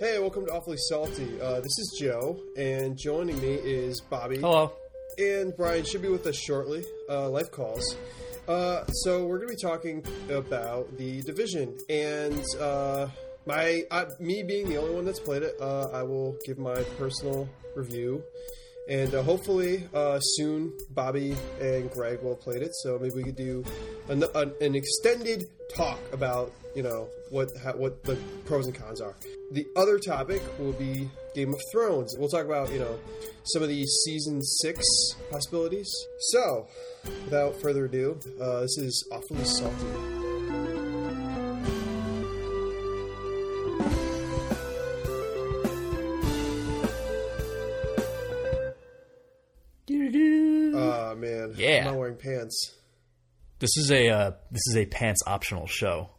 Hey, welcome to Awfully Salty. Uh, this is Joe, and joining me is Bobby. Hello. And Brian should be with us shortly. Uh, life calls. Uh, so we're going to be talking about the division, and uh, my uh, me being the only one that's played it, uh, I will give my personal review, and uh, hopefully uh, soon Bobby and Greg will have played it. So maybe we could do an, an extended talk about you know what how, what the pros and cons are. The other topic will be Game of Thrones. We'll talk about you know some of the season six possibilities. So, without further ado, uh, this is awfully salty. Ah man, Yeah. I'm not wearing pants. This is a uh, this is a pants optional show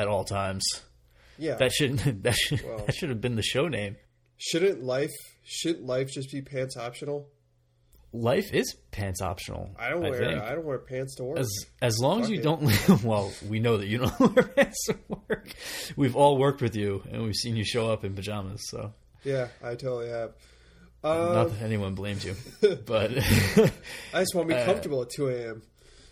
at all times. Yeah, That shouldn't that should Well. that should have been the show name. shouldn't life shouldn't life just be pants optional? Life is pants optional. I don't I wear think. I don't wear pants to work. As as long as you it. don't well, we know that you don't wear pants to work. We've all worked with you and we've seen you show up in pajamas, so yeah, I totally have. Um, not that anyone blames you. But I just want to be uh, comfortable at 2 a.m.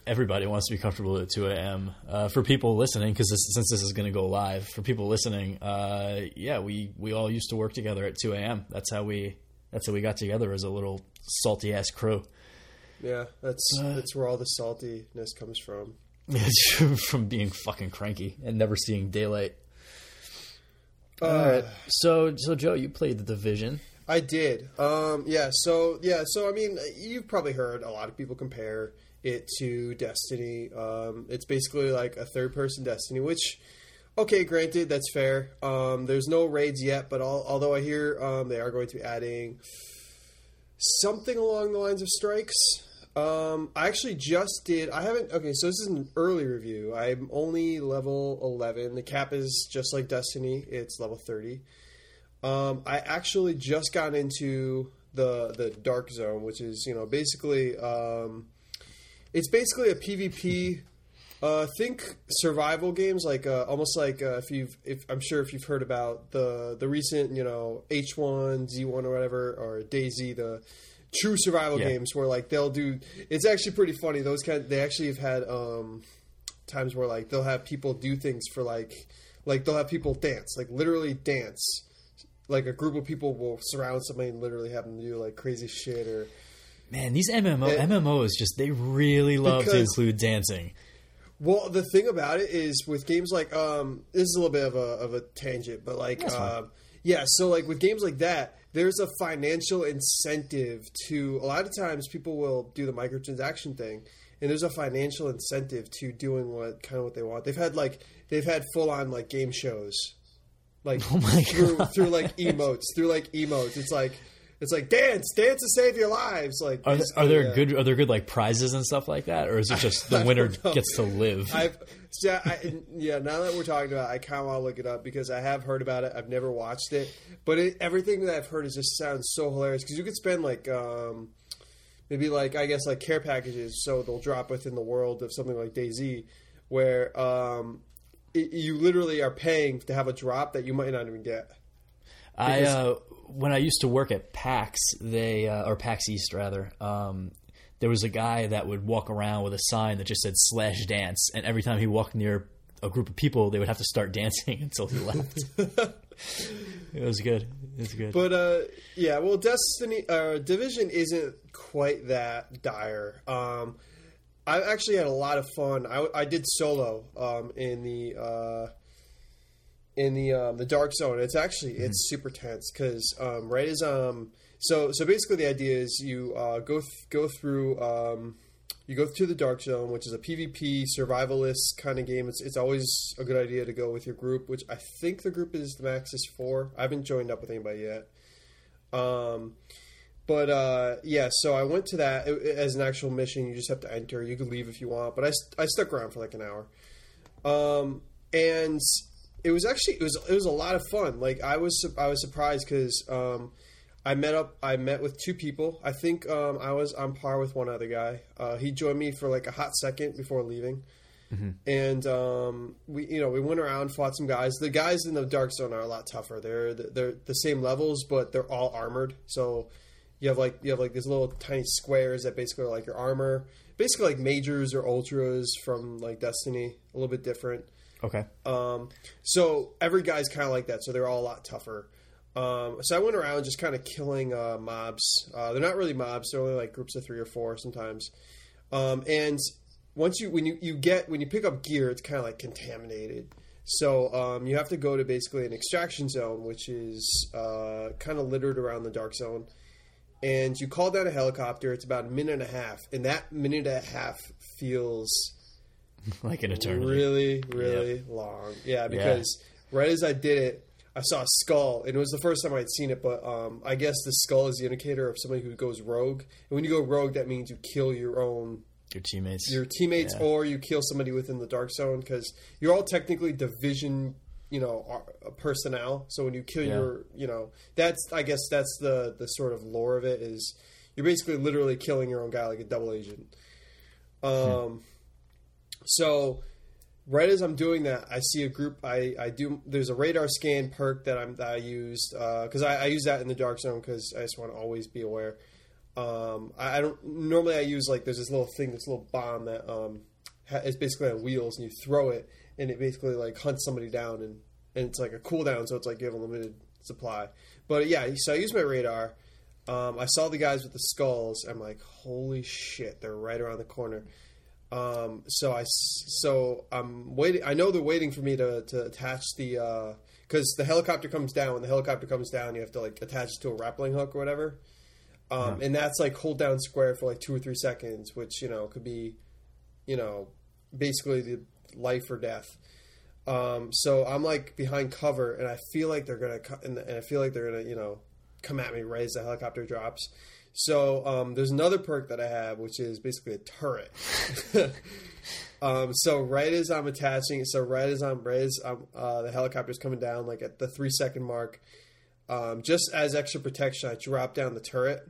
everybody wants to be comfortable at 2 a.m. Uh, for people listening, because since this is going to go live, for people listening, uh, yeah, we we all used to work together at 2 a.m. That's how we that's how we got together as a little salty ass crew. Yeah, that's Uh, that's where all the saltiness comes from. It's from being fucking cranky and never seeing daylight. Uh, All right, so so Joe, you played the division. I did. Um, yeah. So yeah. So I mean, you've probably heard a lot of people compare it to Destiny. Um, it's basically like a third-person Destiny, which, okay, granted, that's fair. Um, there's no raids yet, but al- although I hear um, they are going to be adding something along the lines of strikes. Um, I actually just did. I haven't. Okay, so this is an early review. I'm only level 11. The cap is just like Destiny. It's level 30. Um, I actually just got into the the dark zone, which is you know basically um, it's basically a PvP. Uh, think survival games like uh, almost like uh, if you've if I'm sure if you've heard about the the recent you know H1 Z1 or whatever or DayZ the true survival Yeah. games where like they'll do it's actually pretty funny those kind they actually have had um times where like they'll have people do things for like like they'll have people dance like literally dance like a group of people will surround somebody and literally have them do like crazy shit or Man, these MMO It- MMOs just they really love to include dancing. well the thing about it is with games like um this is a little bit of a of a tangent but like um yeah so like with games like that there's a financial incentive to a lot of times people will do the microtransaction thing and there's a financial incentive to doing what kind of what they want they've had like they've had full on like game shows like Oh my through God. through like emotes through like emotes it's like it's like dance dance to save your lives like Are, are there good are there good like prizes and stuff like that, or is it just the winner gets to live? I've yeah, I, yeah. Now that we're talking about, it, I kind of want to look it up because I have heard about it. I've never watched it, but it, everything that I've heard is just sounds so hilarious because you could spend like um, maybe like I guess like care packages, so they'll drop within the world of something like DayZ, where um, it, you literally are paying to have a drop that you might not even get. I uh, when I used to work at PAX, they uh, or PAX East rather, um, there was a guy that would walk around with a sign that just said slash dance, and every time he walked near a group of people, they would have to start dancing until he left. it was good. It was good. But uh, yeah, well, Destiny uh, Division isn't quite that dire. Um, I actually had a lot of fun. I, I did solo um, in the uh, in the um, the Dark Zone. It's actually it's super tense because um, right as um so so basically the idea is you uh, go th- go through um, you go through the Dark Zone, which is a PvP survivalist kind of game. It's it's always a good idea to go with your group, which I think the group is the max is four. I haven't joined up with anybody yet. Um, but uh, yeah, so I went to that as an actual mission. You just have to enter. You can leave if you want, but I, st- I stuck around for like an hour. Um, and it was actually it was it was a lot of fun. Like I was I was surprised because um, I met up I met with two people. I think um, I was on par with one other guy. Uh, he joined me for like a hot second before leaving. and um, we you know we went around fought some guys. The guys in the dark zone are a lot tougher. They're they're the same levels, but they're all armored. So you have like you have like these little tiny squares that basically are like your armor, basically like majors or ultras from like Destiny, a little bit different. Okay. Um, so every guy's kind of like that. So they're all a lot tougher. Um, so I went around just kind of killing uh, mobs. Uh, they're not really mobs; they're only like groups of three or four sometimes. Um, and once you when you, you get when you pick up gear, it's kind of like contaminated. So um, you have to go to basically an extraction zone, which is uh, kind of littered around the dark zone. And you call down a helicopter. It's about a minute and a half, and that minute and a half feels like an eternity. really, really long. Yeah, because right as I did it, I saw a skull, and it was the first time I'd seen it. But um, I guess the skull is the indicator of somebody who goes rogue. And when you go rogue, that means you kill your own Your teammates. your teammates, Yeah. or you kill somebody within the dark zone because you're all technically division, you know, personnel. So when you kill Yeah. your, you know, that's I guess that's the the sort of lore of it is you're basically literally killing your own guy like a double agent. Um, so right as I'm doing that, I see a group. I, I do. There's a radar scan perk that I'm that I used because I, I use that in the dark zone because I just want to always be aware. Um, I, I don't normally I use like there's this little thing, this little bomb that um, ha- basically on wheels, and you throw it, and it basically like hunts somebody down, and and it's like a cooldown, so it's like you have a limited supply. But yeah, so I use my radar. Um, I saw the guys with the skulls. I'm like, holy shit, they're right around the corner. Um, so I so I'm waiting. I know they're waiting for me to, to attach the because the helicopter comes down. When the helicopter comes down, you have to like attach it to a grappling hook or whatever. Um, And that's like hold down square for like two or three seconds, which you know could be, you know, basically the life or death. Um, so I'm like behind cover, and I feel like they're gonna, and and I feel like they're gonna, you know, come at me right as the helicopter drops. So um, there's another perk that I have, which is basically a turret. um, so right as I'm attaching, so right as I'm, right uh, the helicopter's coming down, like at the three second mark, um, just as extra protection, I drop down the turret.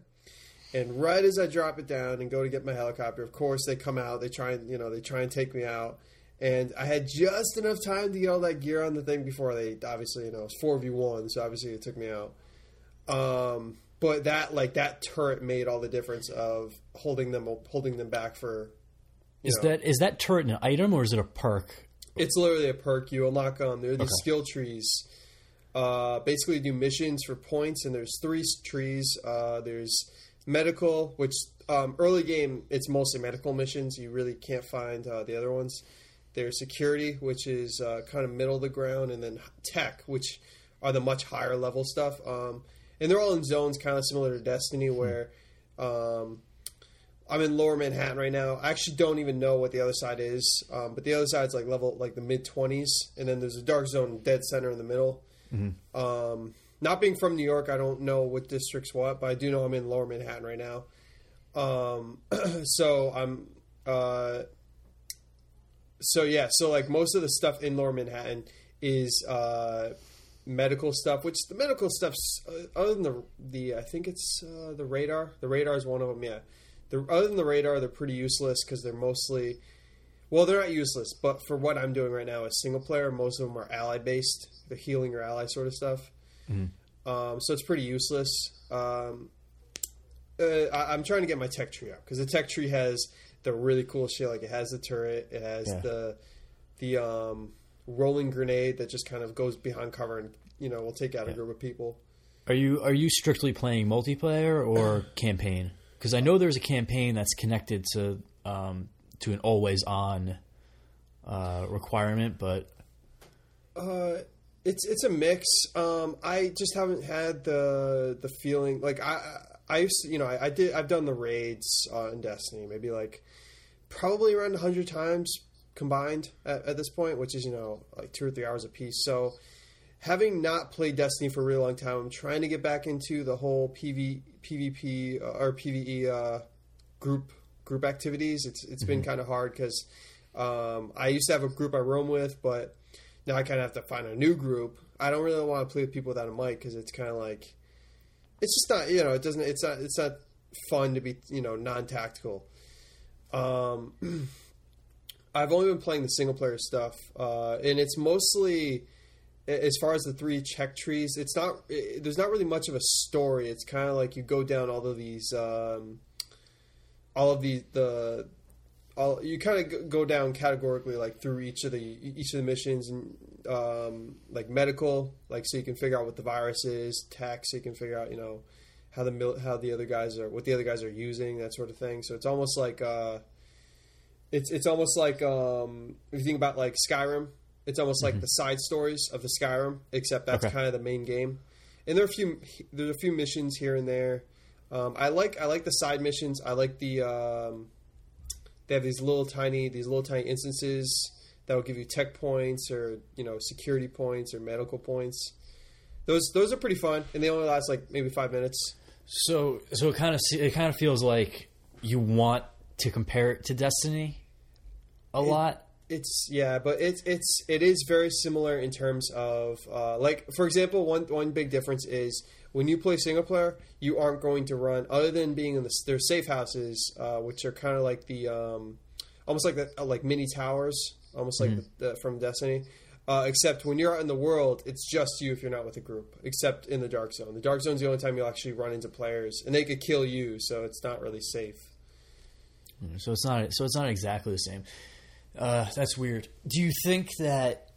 And right as I drop it down and go to get my helicopter, of course they come out. They try and you know they try and take me out. And I had just enough time to get all that gear on the thing before they obviously you know it's four v one, so obviously it took me out. Um, but that like that turret made all the difference of holding them holding them back for. Is know, that is that turret an item or is it a perk? it's literally a perk you unlock. Um, there are these skill trees. Uh, basically, you do missions for points, and there's three trees. Uh, there's medical, which um, early game it's mostly medical missions. You really can't find uh, the other ones. There's security, which is uh, kind of middle of the ground, and then tech, which are the much higher level stuff. Um, and they're all in zones, kind of similar to Destiny, where um, I'm in Lower Manhattan right now. I actually don't even know what the other side is, um, but the other side's like level like the mid twenties, and then there's a dark zone dead center in the middle. Um, not being from New York, I don't know what district's what, but I do know I'm in Lower Manhattan right now. Um, so I'm, uh, so yeah, so like most of the stuff in Lower Manhattan is uh, medical stuff, which the medical stuff's uh, other than the the I think it's uh, the radar. The radar is one of them. Yeah, the, other than the radar, they're pretty useless because they're mostly well, they're not useless, but for what I'm doing right now as single player, most of them are ally based. They're healing your ally sort of stuff. Um, so it's pretty useless. Um, uh, I, I'm trying to get my tech tree up because the tech tree has the really cool shit. Like it has the turret, it has Yeah. the the um, rolling grenade that just kind of goes behind cover and you know will take out a group of people. Are you are you strictly playing multiplayer or campaign? Because I know there's a campaign that's connected to um, to an always on uh, requirement, but Uh, it's it's a mix. Um, I just haven't had the the feeling like I I I used to, you know I, I did I've done the raids uh, in Destiny maybe like probably around hundred times combined at, at this point, which is you know like two or three hours a piece. So having not played Destiny for a really long time, I'm trying to get back into the whole PV PvP uh, or PVE uh, group group activities. It's it's been kind of hard because um, I used to have a group I roam with, but now I kind of have to find a new group. I don't really want to play with people without a mic because it's kind of like it's just not you know it doesn't it's not it's not fun to be you know non tactical. Um, I've only been playing the single player stuff, uh, and it's mostly as far as the three check trees. It's not. It, there's not really much of a story. It's kind of like you go down all of these, um, all of the the. All, you kind of go down categorically, like through each of the each of the missions, and um, like medical, like so you can figure out what the virus is. Tech, so you can figure out you know how the how the other guys are what the other guys are using, that sort of thing. So it's almost like uh, it's it's almost like um, if you think about like Skyrim, it's almost like the side stories of the Skyrim, except that's Okay. kind of the main game. And there are a few there's a few missions here and there. Um, I like I like the side missions. I like the um, they have these little tiny these little tiny instances that will give you tech points or you know security points or medical points. Those those are pretty fun, and they only last like maybe five minutes. So so it kind of it kind of feels like you want to compare it to Destiny a lot. It's yeah, but it's it's it is very similar in terms of uh, like for example, one one big difference is when you play single player, you aren't going to run other than being in the their safe houses, uh, which are kind of like the um, almost like the uh, like mini towers, almost like the, the, from Destiny. Uh, except when you're out in the world, it's just you if you're not with a group. Except in the dark zone, the dark zone's the only time you'll actually run into players, and they could kill you, so it's not really safe. So it's not so it's not exactly the same. Uh, that's weird. Do you think that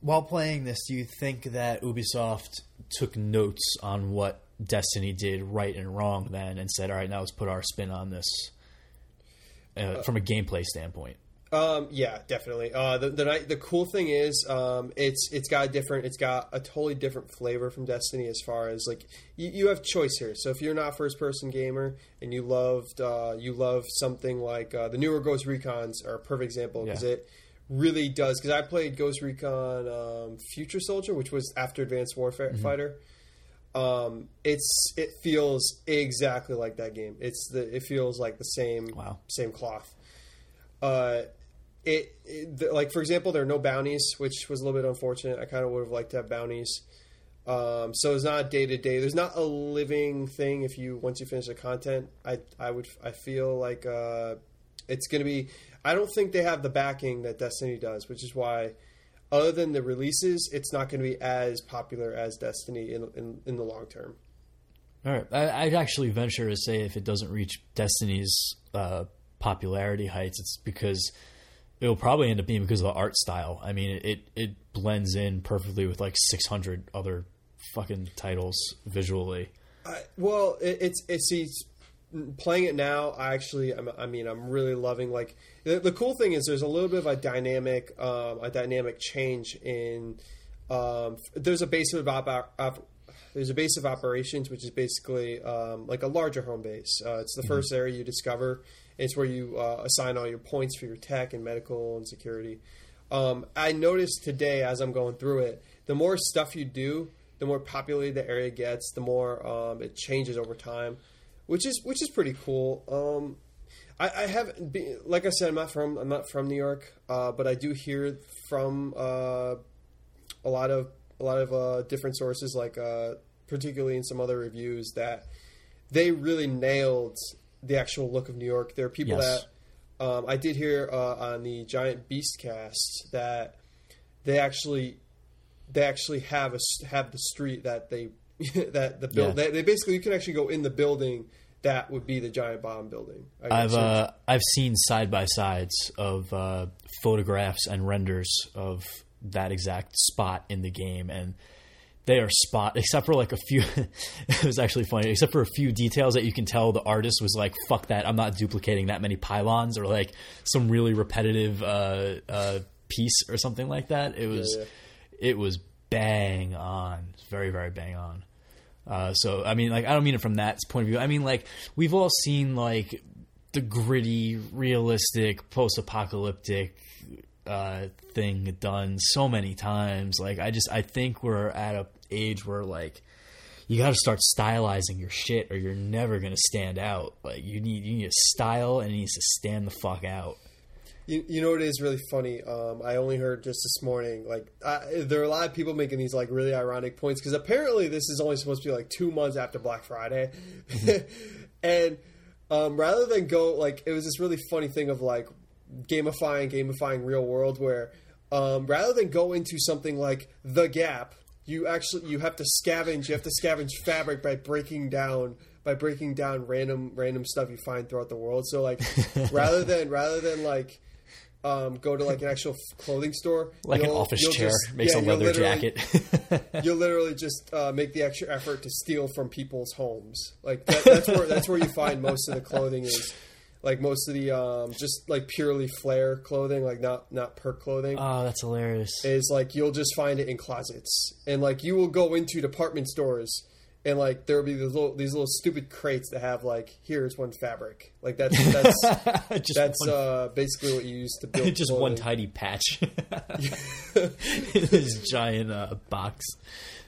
while playing this, do you think that Ubisoft took notes on what Destiny did right and wrong then, and said, "All right, now let's put our spin on this"? Uh, from a gameplay standpoint, Um, yeah, definitely. Uh, the, the the cool thing is, um, it's it's got a different, it's got a totally different flavor from Destiny as far as like you, you have choice here. So if you're not a first person gamer and you loved uh, you love something like uh, the newer Ghost Recon's are a perfect example because Yeah. it really does. Because I played Ghost Recon um, Future Soldier, which was after Advanced Warfare Mm-hmm. Fighter. Um, it's it feels exactly like that game. It's the it feels like the same Wow. same cloth. Uh, it, it the, like for example, there are no bounties, which was a little bit unfortunate. I kind of would have liked to have bounties. Um, so it's not day to day. There's not a living thing. If you once you finish the content, I I would I feel like uh, it's going to be. I don't think they have the backing that Destiny does, which is why, other than the releases, it's not going to be as popular as Destiny in in, in the long term. all right. I, I'd actually venture to say if it doesn't reach Destiny's uh, popularity heights, it's because it'll probably end up being because of the art style. I mean, it it blends in perfectly with like 600 other fucking titles visually. I, well, it, it's it's see, playing it now. I actually, I'm, I mean, I'm really loving. Like the, the cool thing is, there's a little bit of a dynamic, um, a dynamic change in. Um, there's a base of op, op, there's a base of operations, which is basically um, like a larger home base. Uh, it's the first area you discover. It's where you uh, assign all your points for your tech and medical and security. Um, I noticed today as I'm going through it, the more stuff you do, the more populated the area gets, the more um, it changes over time, which is which is pretty cool. Um, I, I haven't, be, like I said, I'm not from I'm not from New York, uh, but I do hear from uh, a lot of a lot of uh, different sources, like uh, particularly in some other reviews, that they really nailed the actual look of New York. There are people Yes. that um, I did hear uh, on the Giant Beast cast that they actually they actually have a have the street that they that the build Yeah. they, they basically you can actually go in the building that would be the giant bomb building. I I've uh, I've seen side by sides of uh, photographs and renders of that exact spot in the game, and they are spot except for like a few. it was actually funny, except for a few details that you can tell the artist was like, "Fuck that! I'm not duplicating that many pylons," or like some really repetitive uh, uh, piece or something like that. It was Yeah, it was bang on, very very bang on. Uh, so I mean, like, I don't mean it from that point of view. I mean, like, we've all seen like the gritty, realistic, post-apocalyptic uh, thing done so many times. Like, I just I think we're at a age where like you got to start stylizing your shit, or you're never gonna stand out. Like, you need you need a style, and it needs to stand the fuck out. You, you know what is really funny? Um, I only heard just this morning. Like, I, there are a lot of people making these like really ironic points because apparently this is only supposed to be like two months after Black Friday, and um, rather than go like it was this really funny thing of like gamifying gamifying real world where um, rather than go into something like the Gap, you actually you have to scavenge. You have to scavenge fabric by breaking down by breaking down random random stuff you find throughout the world. So like rather than rather than like um, go to like an actual clothing store, like an office chair just- makes yeah, a leather jacket. You'll literally just uh, make the extra effort to steal from people's homes. Like that, that's where that's where you find most of the clothing is. Like most of the um, just like purely flare clothing, like not not perk clothing. oh, that's hilarious. is like you'll just find it in closets and like you will go into department stores and like there will be these little these little stupid crates that have like here's one fabric like that's that's just that's one, uh basically what you use to build just one clothing. tidy patch. this giant uh, box.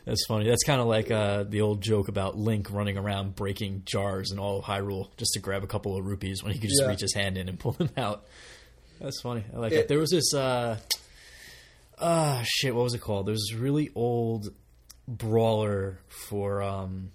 That's funny. That's kind of like uh, the old joke about Link running around breaking jars in all of Hyrule just to grab a couple of rupees when he could just Yeah. reach his hand in and pull them out. That's funny. I like It- it. There was this. Uh, ah, shit. What was it called? There was this really old brawler for. Um,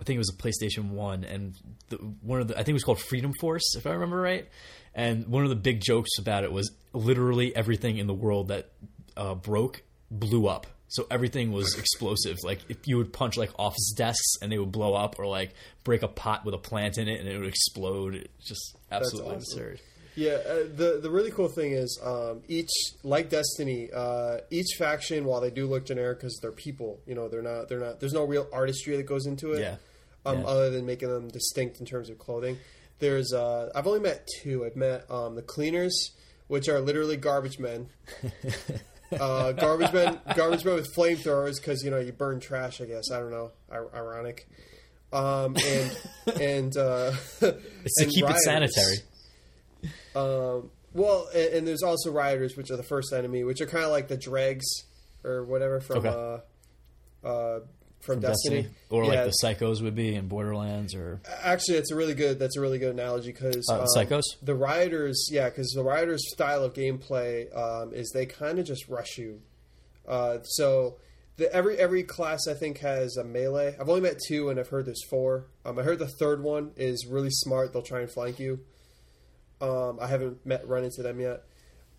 I think it was a PlayStation One, and the, one of the I think it was called Freedom Force, if I remember right. And one of the big jokes about it was literally everything in the world that uh, broke blew up. So everything was explosive. Like if you would punch like office desks and they would blow up, or like break a pot with a plant in it and it would explode. It's just absolutely awesome. absurd. Yeah, uh, the the really cool thing is um, each like Destiny, uh, each faction while they do look generic because they're people, you know, they're not they're not. There's no real artistry that goes into it, Yeah. Um, Yeah. other than making them distinct in terms of clothing. There's uh, I've only met two. I've met um, the cleaners, which are literally garbage men. uh, garbage men, garbage men with flamethrowers because you know you burn trash. I guess I don't know. Ir- ironic. Um, and and uh, It's to keep it sanitary. Um, well, and, and there's also rioters, which are the first enemy, which are kind of like the dregs or whatever from Okay. uh, uh, from, Destiny. or Yeah, like the psychos would be in Borderlands, or Actually, it's a really good. That's a really good analogy because Uh, Psychos? the rioters, yeah, because the rioters' style of gameplay um, is they kind of just rush you. Uh, so the, every every class I think has a melee. I've only met two, and I've heard there's four. Um, I heard the third one is really smart. They'll try and flank you. Um, I haven't met run into them yet.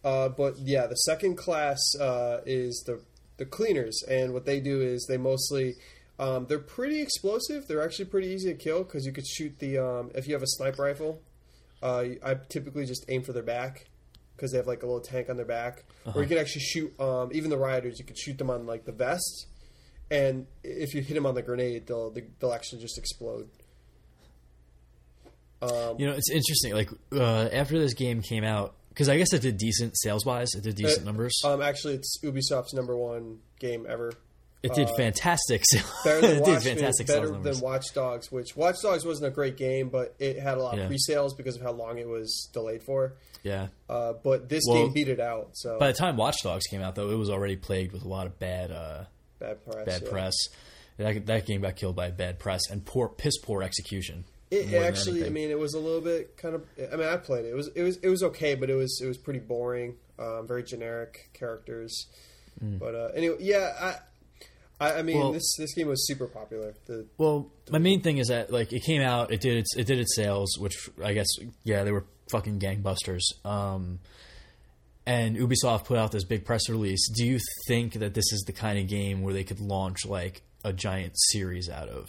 Uh, but yeah, the second class uh, is the the cleaners, and what they do is they mostly um, they're pretty explosive. They're actually pretty easy to kill because you could shoot the um, if you have a sniper rifle. Uh, I typically just aim for their back because they have like a little tank on their back, or you can actually shoot um, even the rioters. You could shoot them on like the vest, and if you hit them on the grenade, they'll they'll actually just explode. Um, you know, it's interesting. Like uh, after this game came out, because I guess it did decent sales wise. It did decent Uh, numbers. Um, actually, it's Ubisoft's number one game ever. it did fantastic. Sales. Better than, it did Watch, fantastic better than Watch Dogs, which Watch Dogs wasn't a great game, but it had a lot Yeah. of pre-sales because of how long it was delayed for. yeah. Uh, but this Well, game beat it out. So By the time Watch Dogs came out, though, it was already plagued with a lot of bad, uh, bad press. bad yeah. press. That, that game got killed by bad press and poor, piss poor execution. It, actually, I mean, it was a little bit kind of. I mean, I played it. It was it was it was okay, but it was it was pretty boring. Um, very generic characters. But uh, anyway, yeah, I, I, I mean, Mm. Well- this this game was super popular. The Well, my main thing is that like it came out, it did its it did its sales, which I guess yeah they were fucking gangbusters. Um, and Ubisoft put out this big press release. Do you think that this is the kind of game where they could launch like a giant series out of?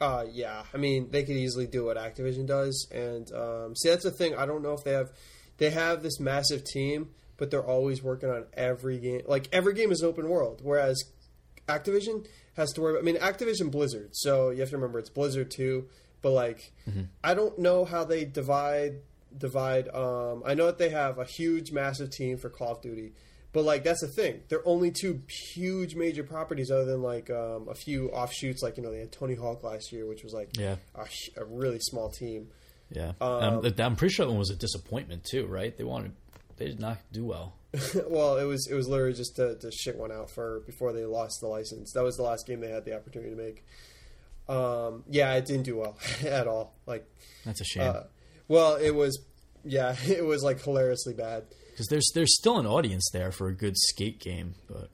Uh, yeah. I mean, they could easily do what Activision does, and um, see, that's the thing. I don't know if they have they have this massive team, but they're always working on every game. Like every game is open world, whereas Activision has to worry. About, I mean, Activision Blizzard, so you have to remember it's Blizzard too. But like, I don't know how they divide divide. Um, I know that they have a huge, massive team for Call of Duty. But like that's the thing. There are only two huge major properties, other than like um, a few offshoots. Like you know they had Tony Hawk last year, which was like Yeah. a, a really small team. Yeah, Um, um, I'm pretty sure that one was a disappointment too, right? They wanted they did not do well. well, it was it was literally just to, to shit one out for before they lost the license. That was the last game they had the opportunity to make. Um, yeah, it didn't do well at all. Like, That's a shame uh, well, it was yeah, it was like hilariously bad. Because there's there's still an audience there for a good skate game, but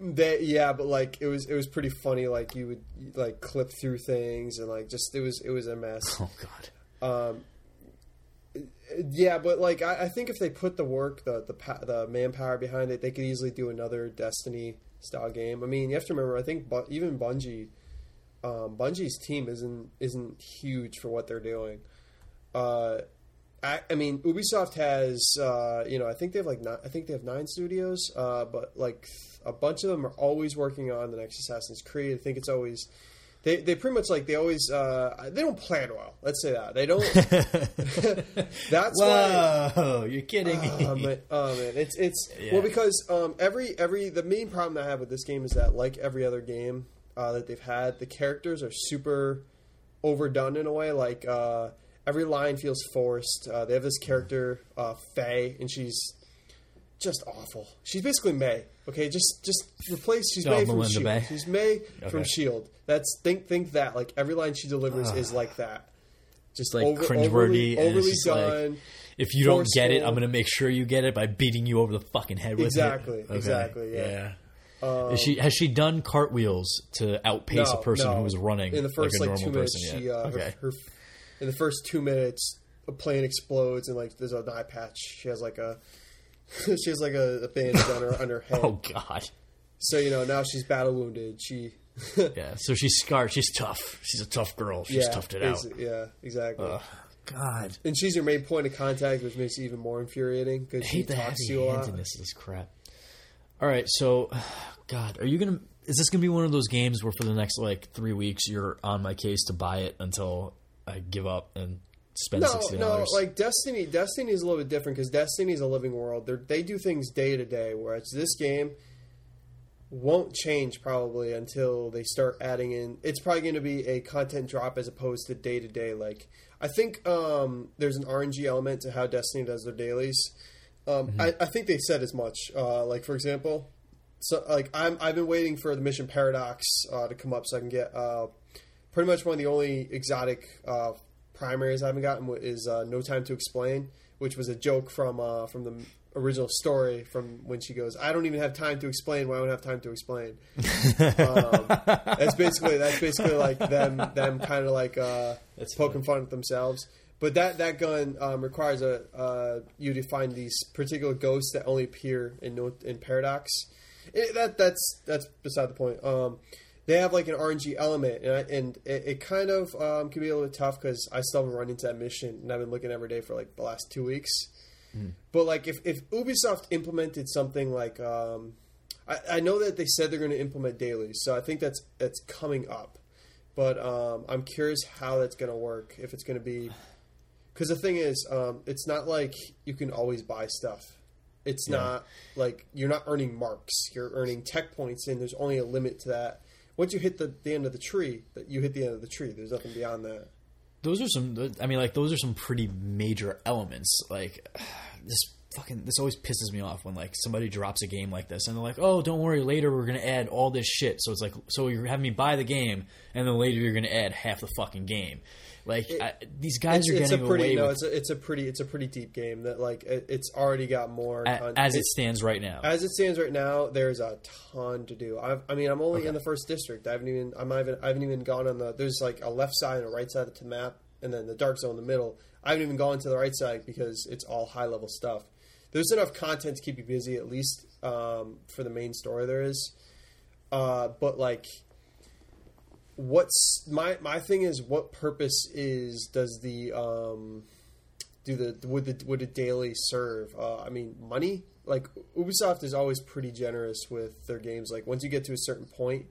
They, yeah, but like it was it was pretty funny. Like you would like clip through things and like just it was it was a mess. oh god, Um, Yeah, but like I, I think if they put the work, the the pa- the manpower behind it, they could easily do another Destiny style game. I mean, you have to remember. I think bu- even Bungie, um, Bungie's team isn't isn't huge for what they're doing. Uh, I, I mean, Ubisoft has uh, you know I think they have like ni- I think they have nine studios, uh, but like a bunch of them are always working on the next Assassin's Creed. I think it's always they they pretty much like they always uh, they don't plan well. Let's say that they don't. that's why. Whoa, you're kidding me. Oh man, oh man, it's it's Yeah. well because um, every every the main problem I have with this game is that like every other game uh, that they've had, the characters are super overdone in a way. Like uh, every line feels forced. Uh, they have this character uh, Faye, and she's just awful. She's basically May. Okay, just just replace. She's Oh, May from Melinda Shield. May. She's May from Shield. That's think think that like every line she delivers is like that. Just like over- cringeworthy overly, overly just like. If you don't get it. I'm gonna make sure you get it by beating you over the fucking head with Exactly, it. Okay, exactly, yeah. Is she has she done cartwheels to outpace a person no. who's running in the first like a like, normal two minutes. person? She yet? uh, okay. her, her, in the first two minutes, a plane explodes and like there's an eye patch. She has like a she has like a, a bandage on her on her head. Oh god. So you know now she's battle wounded. She Yeah. So she's scarred. She's tough. She's a tough girl. She's yeah toughed it out. Yeah, exactly. God. And she's your main point of contact, which makes it even more infuriating because she talks to you a lot. of this crap. All right, so God, are you gonna? Is this gonna be one of those games where for the next like three weeks you're on my case to buy it until I give up and spend No, sixty no, dollars? like Destiny. Destiny is a little bit different because Destiny is a living world. They're, they do things day to day, whereas this game won't change probably until they start adding in. It's probably going to be a content drop as opposed to day to day. Like I think um, there's an RNG element to how Destiny does their dailies. Um, I, I think they said as much. Uh, like for example, so like I'm I've been waiting for the mission paradox uh, to come up so I can get uh, pretty much one of the only exotic uh, primaries I haven't gotten is uh, No Time to Explain, which was a joke from uh, from the original story from when she goes, "I don't even have time to explain why I don't have time to explain." um, that's basically that's basically like them them kind of like uh, poking fun at themselves. But that that gun um, requires a uh, you to find these particular ghosts that only appear in no, in Paradox. It, that that's that's beside the point. Um, they have like an RNG element, and, I, and it, it kind of um, can be a little bit tough because I still haven't run into that mission, and I've been looking every day for like the last two weeks. But like if, if Ubisoft implemented something like um, I, I know that they said they're going to implement daily, so I think that's that's coming up. But um, I'm curious how that's going to work. If it's going to be because the thing is, um, it's not like you can always buy stuff. It's Yeah. not like you're not earning marks. You're earning tech points, and there's only a limit to that. Once you hit the, the end of the tree, that you hit the end of the tree. There's nothing beyond that. those are some. I mean, like those are some pretty major elements. Like this fucking this always pisses me off when like somebody drops a game like this and they're like, "Oh, don't worry, later we're gonna add all this shit." So it's like, so you're having me buy the game, and then later you're gonna add half the fucking game. Like I, these guys It's, are getting pretty away no. with It's a, it's a pretty it's a pretty deep game that like it, it's already got more a- con- as it it- stands right now. As it stands right now, there's a ton to do. I've, I mean, I'm only Okay. in the first district. I haven't even. I'm even. I haven't even gone on the. There's like a left side and a right side of the map, and then the dark zone in the middle. I haven't even gone to the right side because it's all high level stuff. There's enough content to keep you busy, at least um, for the main story. There is, uh, but like, what's my my thing is what purpose is does the um, do the would the would a daily serve? Uh, I mean, money. Like Ubisoft is always pretty generous with their games. Like once you get to a certain point,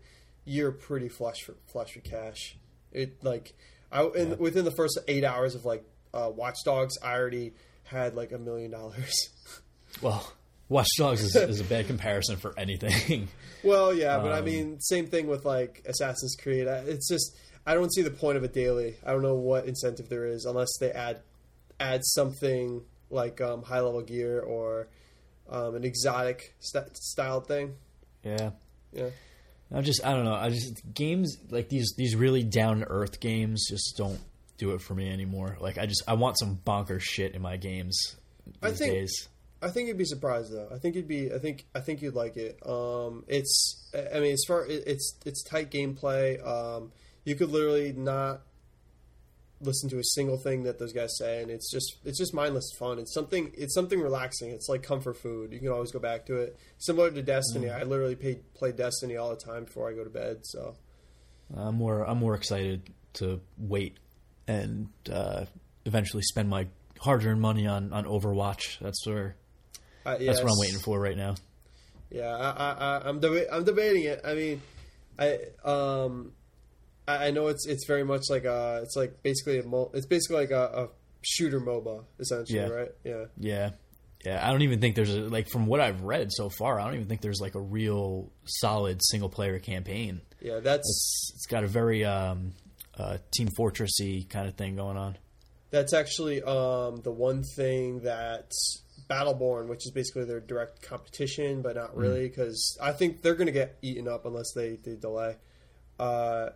you're pretty flush for flush with cash. It like I in, within the first eight hours of like uh, Watch Dogs, I already had like a million dollars. well, Watch Dogs is, is a bad comparison for anything. Well, yeah, but I Um, mean, same thing with like Assassin's Creed. It's just I don't see the point of a daily. I don't know what incentive there is unless they add add something like um, high level gear or um, an exotic st- style thing. yeah. Yeah, I just I don't know. I just games like these these really down to earth games just don't do it for me anymore. Like I just I want some bonker shit in my games I these think- days. I think you'd be surprised though. I think you'd be. I think. I think you'd like it. Um, it's. I mean, as far it's it's tight gameplay. Um, you could literally not listen to a single thing that those guys say, and it's just it's just mindless fun. It's something it's something relaxing. It's like comfort food. You can always go back to it. Similar to Destiny, I literally play play Destiny all the time before I go to bed. So I'm more I'm more excited to wait and uh, eventually spend my hard earned money on on Overwatch. That's where uh, that's what I'm waiting for right now. Yeah, I, I, I, I'm deba- I'm debating it. I mean, I um, I, I know it's it's very much like a it's like basically a mo- it's basically like a, a shooter MOBA essentially, Yeah. right? Yeah. Yeah. Yeah, I don't even think there's a like from what I've read so far. I don't even think there's like a real solid single player campaign. Yeah, that's It's it's got a very um, uh, Team Fortressy kind of thing going on. that's actually um, the one thing that Battleborn, which is basically their direct competition, but not really, because I think they're going to get eaten up unless they, they delay. Uh,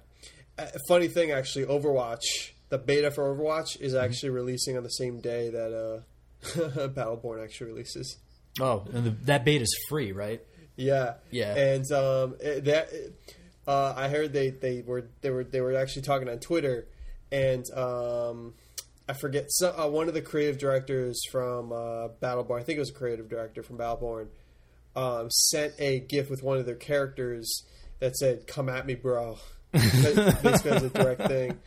funny thing, actually, Overwatch, the beta for Overwatch is actually releasing on the same day that uh, Battleborn actually releases. Oh, and the, that beta is free, right? Yeah, Yeah. and um, it- that uh, I heard they, they were they were they were actually talking on Twitter, and um, I forget so, uh, one of the creative directors from uh, Battleborn. I think it was a creative director from Battleborn. Um, sent a gift with one of their characters that said "Come at me, bro." this was a direct thing,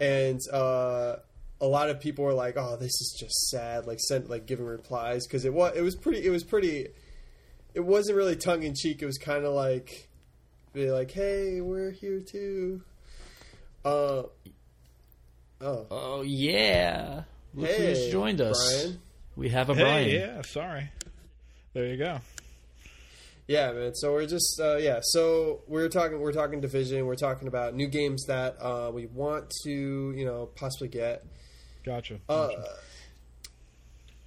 and uh, a lot of people were like, "Oh, this is just sad." Like, sent like giving replies because it was it was pretty it was pretty it wasn't really tongue in cheek. It was kind of like, be like, "Hey, we're here too." Uh, oh, Oh yeah, look hey, who's joined us. Brian. We have a Hey, Brian. yeah, sorry. There you go. Yeah, man. So we're just uh, yeah. So we're talking we're talking division. We're talking about new games that uh, we want to you know possibly get. Gotcha. Uh,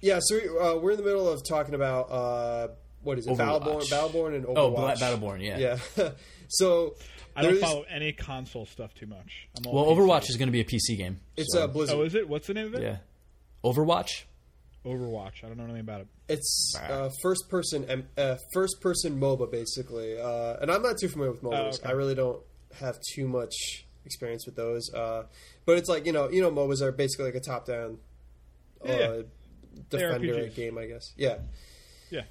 yeah. So we, uh, we're in the middle of talking about uh, what is it? Overwatch. Battleborn, Battleborn, and Overwatch. Oh, Battleborn, yeah. Yeah. so I don't there's- follow any console stuff too much. I'm all Well, PC. Overwatch is going to be a PC game. It's so- uh, Blizzard. Oh, is it? What's the name of it? yeah. Overwatch. Overwatch. I don't know anything about it. It's uh, first person um, uh, first person MOBA basically, uh, and I'm not too familiar with MOBAs. Oh, okay. I really don't have too much experience with those. Uh, but it's like you know you know MOBAs are basically like a top down uh, Yeah. defender ARPGs. game, I guess. Yeah. Yeah.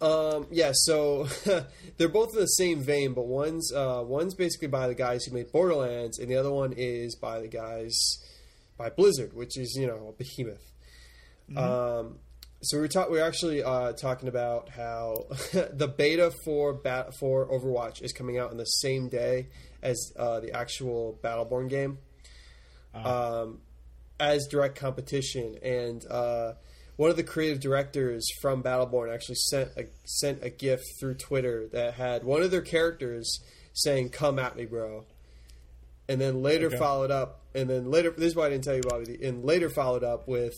Um, yeah, so they're both in the same vein, but one's uh, one's basically by the guys who made Borderlands, and the other one is by the guys by Blizzard, which is you know a behemoth. Um, so we were ta- we are actually uh, talking about how the beta for bat- for Overwatch is coming out on the same day as uh, the actual Battleborn game, um, as direct competition. And uh, one of the creative directors from Battleborn actually sent a sent a GIF through Twitter that had one of their characters saying "Come at me, bro," and then later Okay. followed up, and then later this is why I didn't tell you, Bobby, and later followed up with.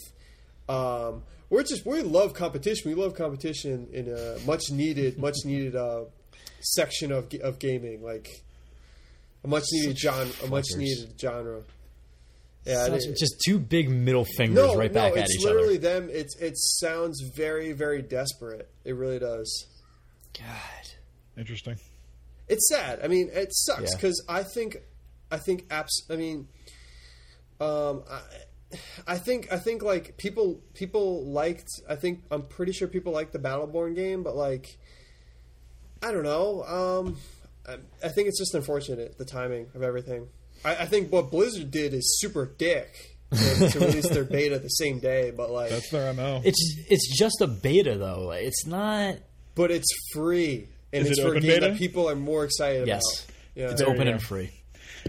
Um, we're just we love competition. We love competition in a much needed, much needed uh, section of of gaming, like a much needed genre, a much needed genre. Yeah, Such- it- just two big middle fingers no, right no, back at it's literally them. It's it sounds very very desperate. It really does. God. Interesting. It's sad. I mean, it sucks Yeah. because I think, I think apps. I mean, um, I, I think I think like people people liked. I think I'm pretty sure people liked the Battleborn game, but like, I don't know. Um, I, I think it's just unfortunate the timing of everything. I, I think what Blizzard did is super dick to, to release their beta the same day, but like, That's their MO. It's it's just a beta though. Like, It's not. but it's free and Is it's it for a game beta? that people are more excited Yes. about. Yeah. It's There open you and free.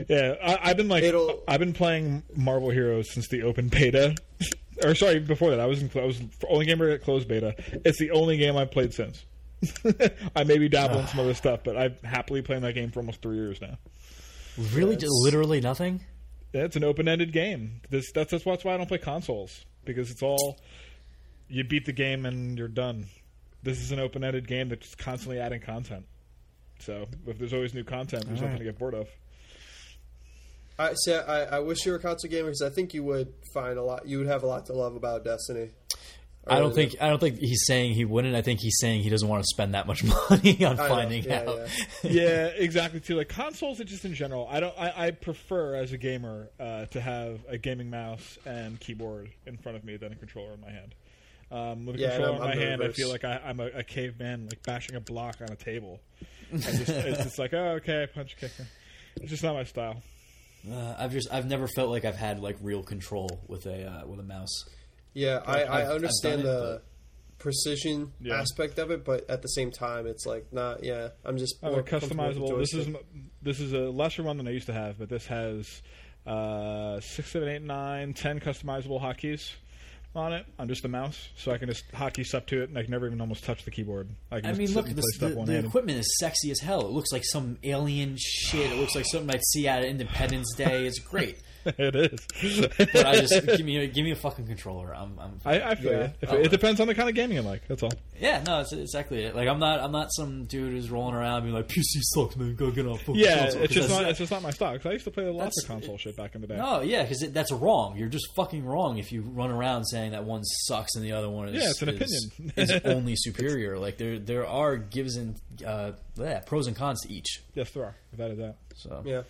Yeah, I, I've been like, It'll- I've been playing Marvel Heroes since the open beta, or sorry, before that, I was in, I was only gamer at closed beta. It's the only game I've played since. I maybe dabble in some other stuff, but I've happily playing that game for almost three years now. Really, just literally nothing. Yeah, it's an open-ended game. This that's that's why I don't play consoles because it's all you beat the game and you're done. This is an open-ended game that's constantly adding content. So if there's always new content, there's nothing to get bored of. I say I, I wish you were a console gamer because I think you would find a lot. You would have a lot to love about Destiny. I don't think I don't think he's saying he wouldn't. I think he's saying he doesn't want to spend that much money on I finding yeah, out. yeah. yeah, exactly. Too like consoles, are just in general. I don't. I, I prefer as a gamer uh, to have a gaming mouse and keyboard in front of me than a controller in my hand. Um, with a Yeah, controller in my I'm hand, I feel like I, I'm a, a caveman, like bashing a block on a table. I just, it's just like, oh, okay, punch kicker. It's just not my style. Uh, I've just I've never felt like I've had like real control with a uh, with a mouse. Yeah, I, I've- I I've understand done it, the precision Yeah. aspect of it, but at the same time, it's like not. Yeah, I'm just Oh, more comfortable with customizable. This is this is a lesser one than I used to have, but this has uh, six, seven, eight, nine, ten customizable hotkeys on it I'm just a mouse, so I can just hotkey step to it, and I can never even almost touch the keyboard. I can I mean, look, this, the, the equipment is sexy as hell. It looks like some alien shit. It looks like something I'd see at Independence Day. It's great, it is. but I just give me a, give me a fucking controller. I'm, I'm I, I feel Yeah. you. If Oh. it, it depends on the kind of gaming you like. That's all. yeah, no, it's exactly it. Like I'm not I'm not some dude who's rolling around being like PC sucks, man. Go get off. Yeah, console," it's just not. It's just not my style. 'cause I used to play lots of console shit back in the day. No, yeah, because that's wrong. You're just fucking wrong if you run around saying that one sucks and the other one is Yeah, it's an is, opinion. is only superior. Like there there are gives and uh, yeah, pros and cons to each. Yes, there are. Without a doubt. So Yeah.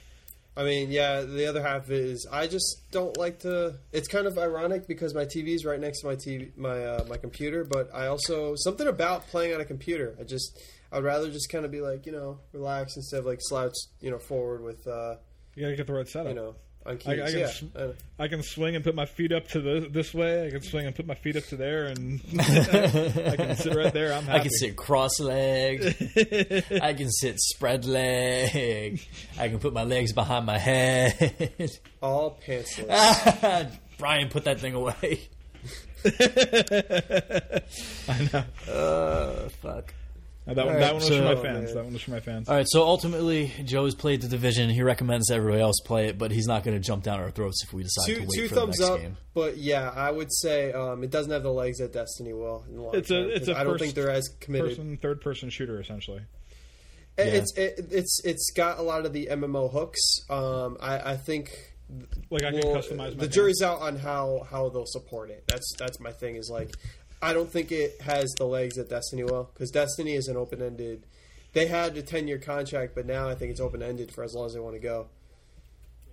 I mean, yeah, the other half is I just don't like to. It's kind of ironic because my TV is right next to my TV, my uh, my computer, but I also something about playing on a computer. I just I'd rather just kind of be like you know relax instead of like slouch you know forward with uh, You gotta get the right setup. you know keys. I- I can yeah, Uh, I can swing and put my feet up to the, this way. I can swing and put my feet up to there, and I can sit right there. I'm happy. I can sit cross legged. I can sit spread leg. I can put my legs behind my head. all pantsless. Brian, put that thing away. I know. Uh, fuck. That one, All that right, one was for my so- fans. That one was for my fans. All right, so ultimately, Joe's played the division. He recommends everybody else play it, but he's not going to jump down our throats if we decide to wait two for thumbs the next up, game. but yeah, I would say um, it doesn't have the legs that Destiny will. In the long It's a- it's a 'cause I don't first think they're as committed. Person, third person shooter, essentially. It- Yeah. It's it, it's it's got a lot of the MMO hooks. Um, I, I think Like I can well, customize my the gun. jury's out on how how they'll support it. That's that's my thing. Is like I don't think it has the legs that Destiny will because Destiny is an open ended. They had a ten year contract, but now I think it's open ended for as long as they want to go.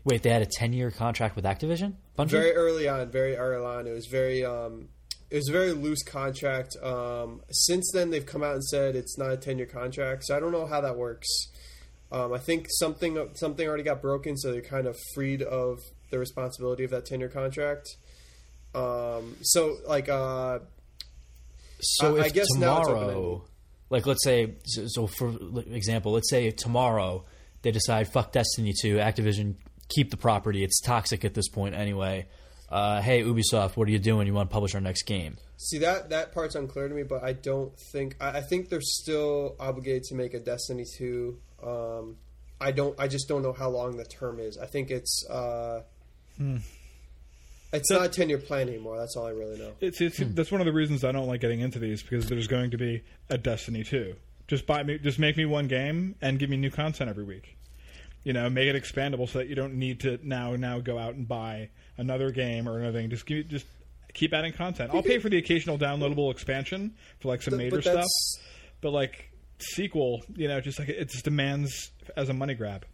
Wait, they had a ten-year contract with Activision. Bungie? Very early on, very early on, it was very um, it was a very loose contract. Um, since then, they've come out and said it's not a ten year contract, so I don't know how that works. Um, I think something something already got broken, so they're kind of freed of the responsibility of that ten year contract. Um, so like uh, So I- I if guess now tomorrow, open-ended. like let's say, so, so for example, let's say tomorrow they decide fuck Destiny two, Activision keep the property. It's toxic at this point anyway. Uh, hey Ubisoft, what are you doing? You want to publish our next game? See that that part's unclear to me, but I don't think I, I think they're still obligated to make a Destiny two. Um, I don't. I just don't know how long the term is. I think it's uh, it's not a ten year plan anymore. That's all I really know. It's, it's hmm. that's one of the reasons I don't like getting into these because there's going to be a Destiny two. Just buy me, just make me one game and give me new content every week. You know, make it expandable so that you don't need to now now go out and buy another game or another thing. Just give, just keep adding content. I'll pay for the occasional downloadable expansion for like some But- major but stuff, but like sequel, you know, just like it just demands as a money grab.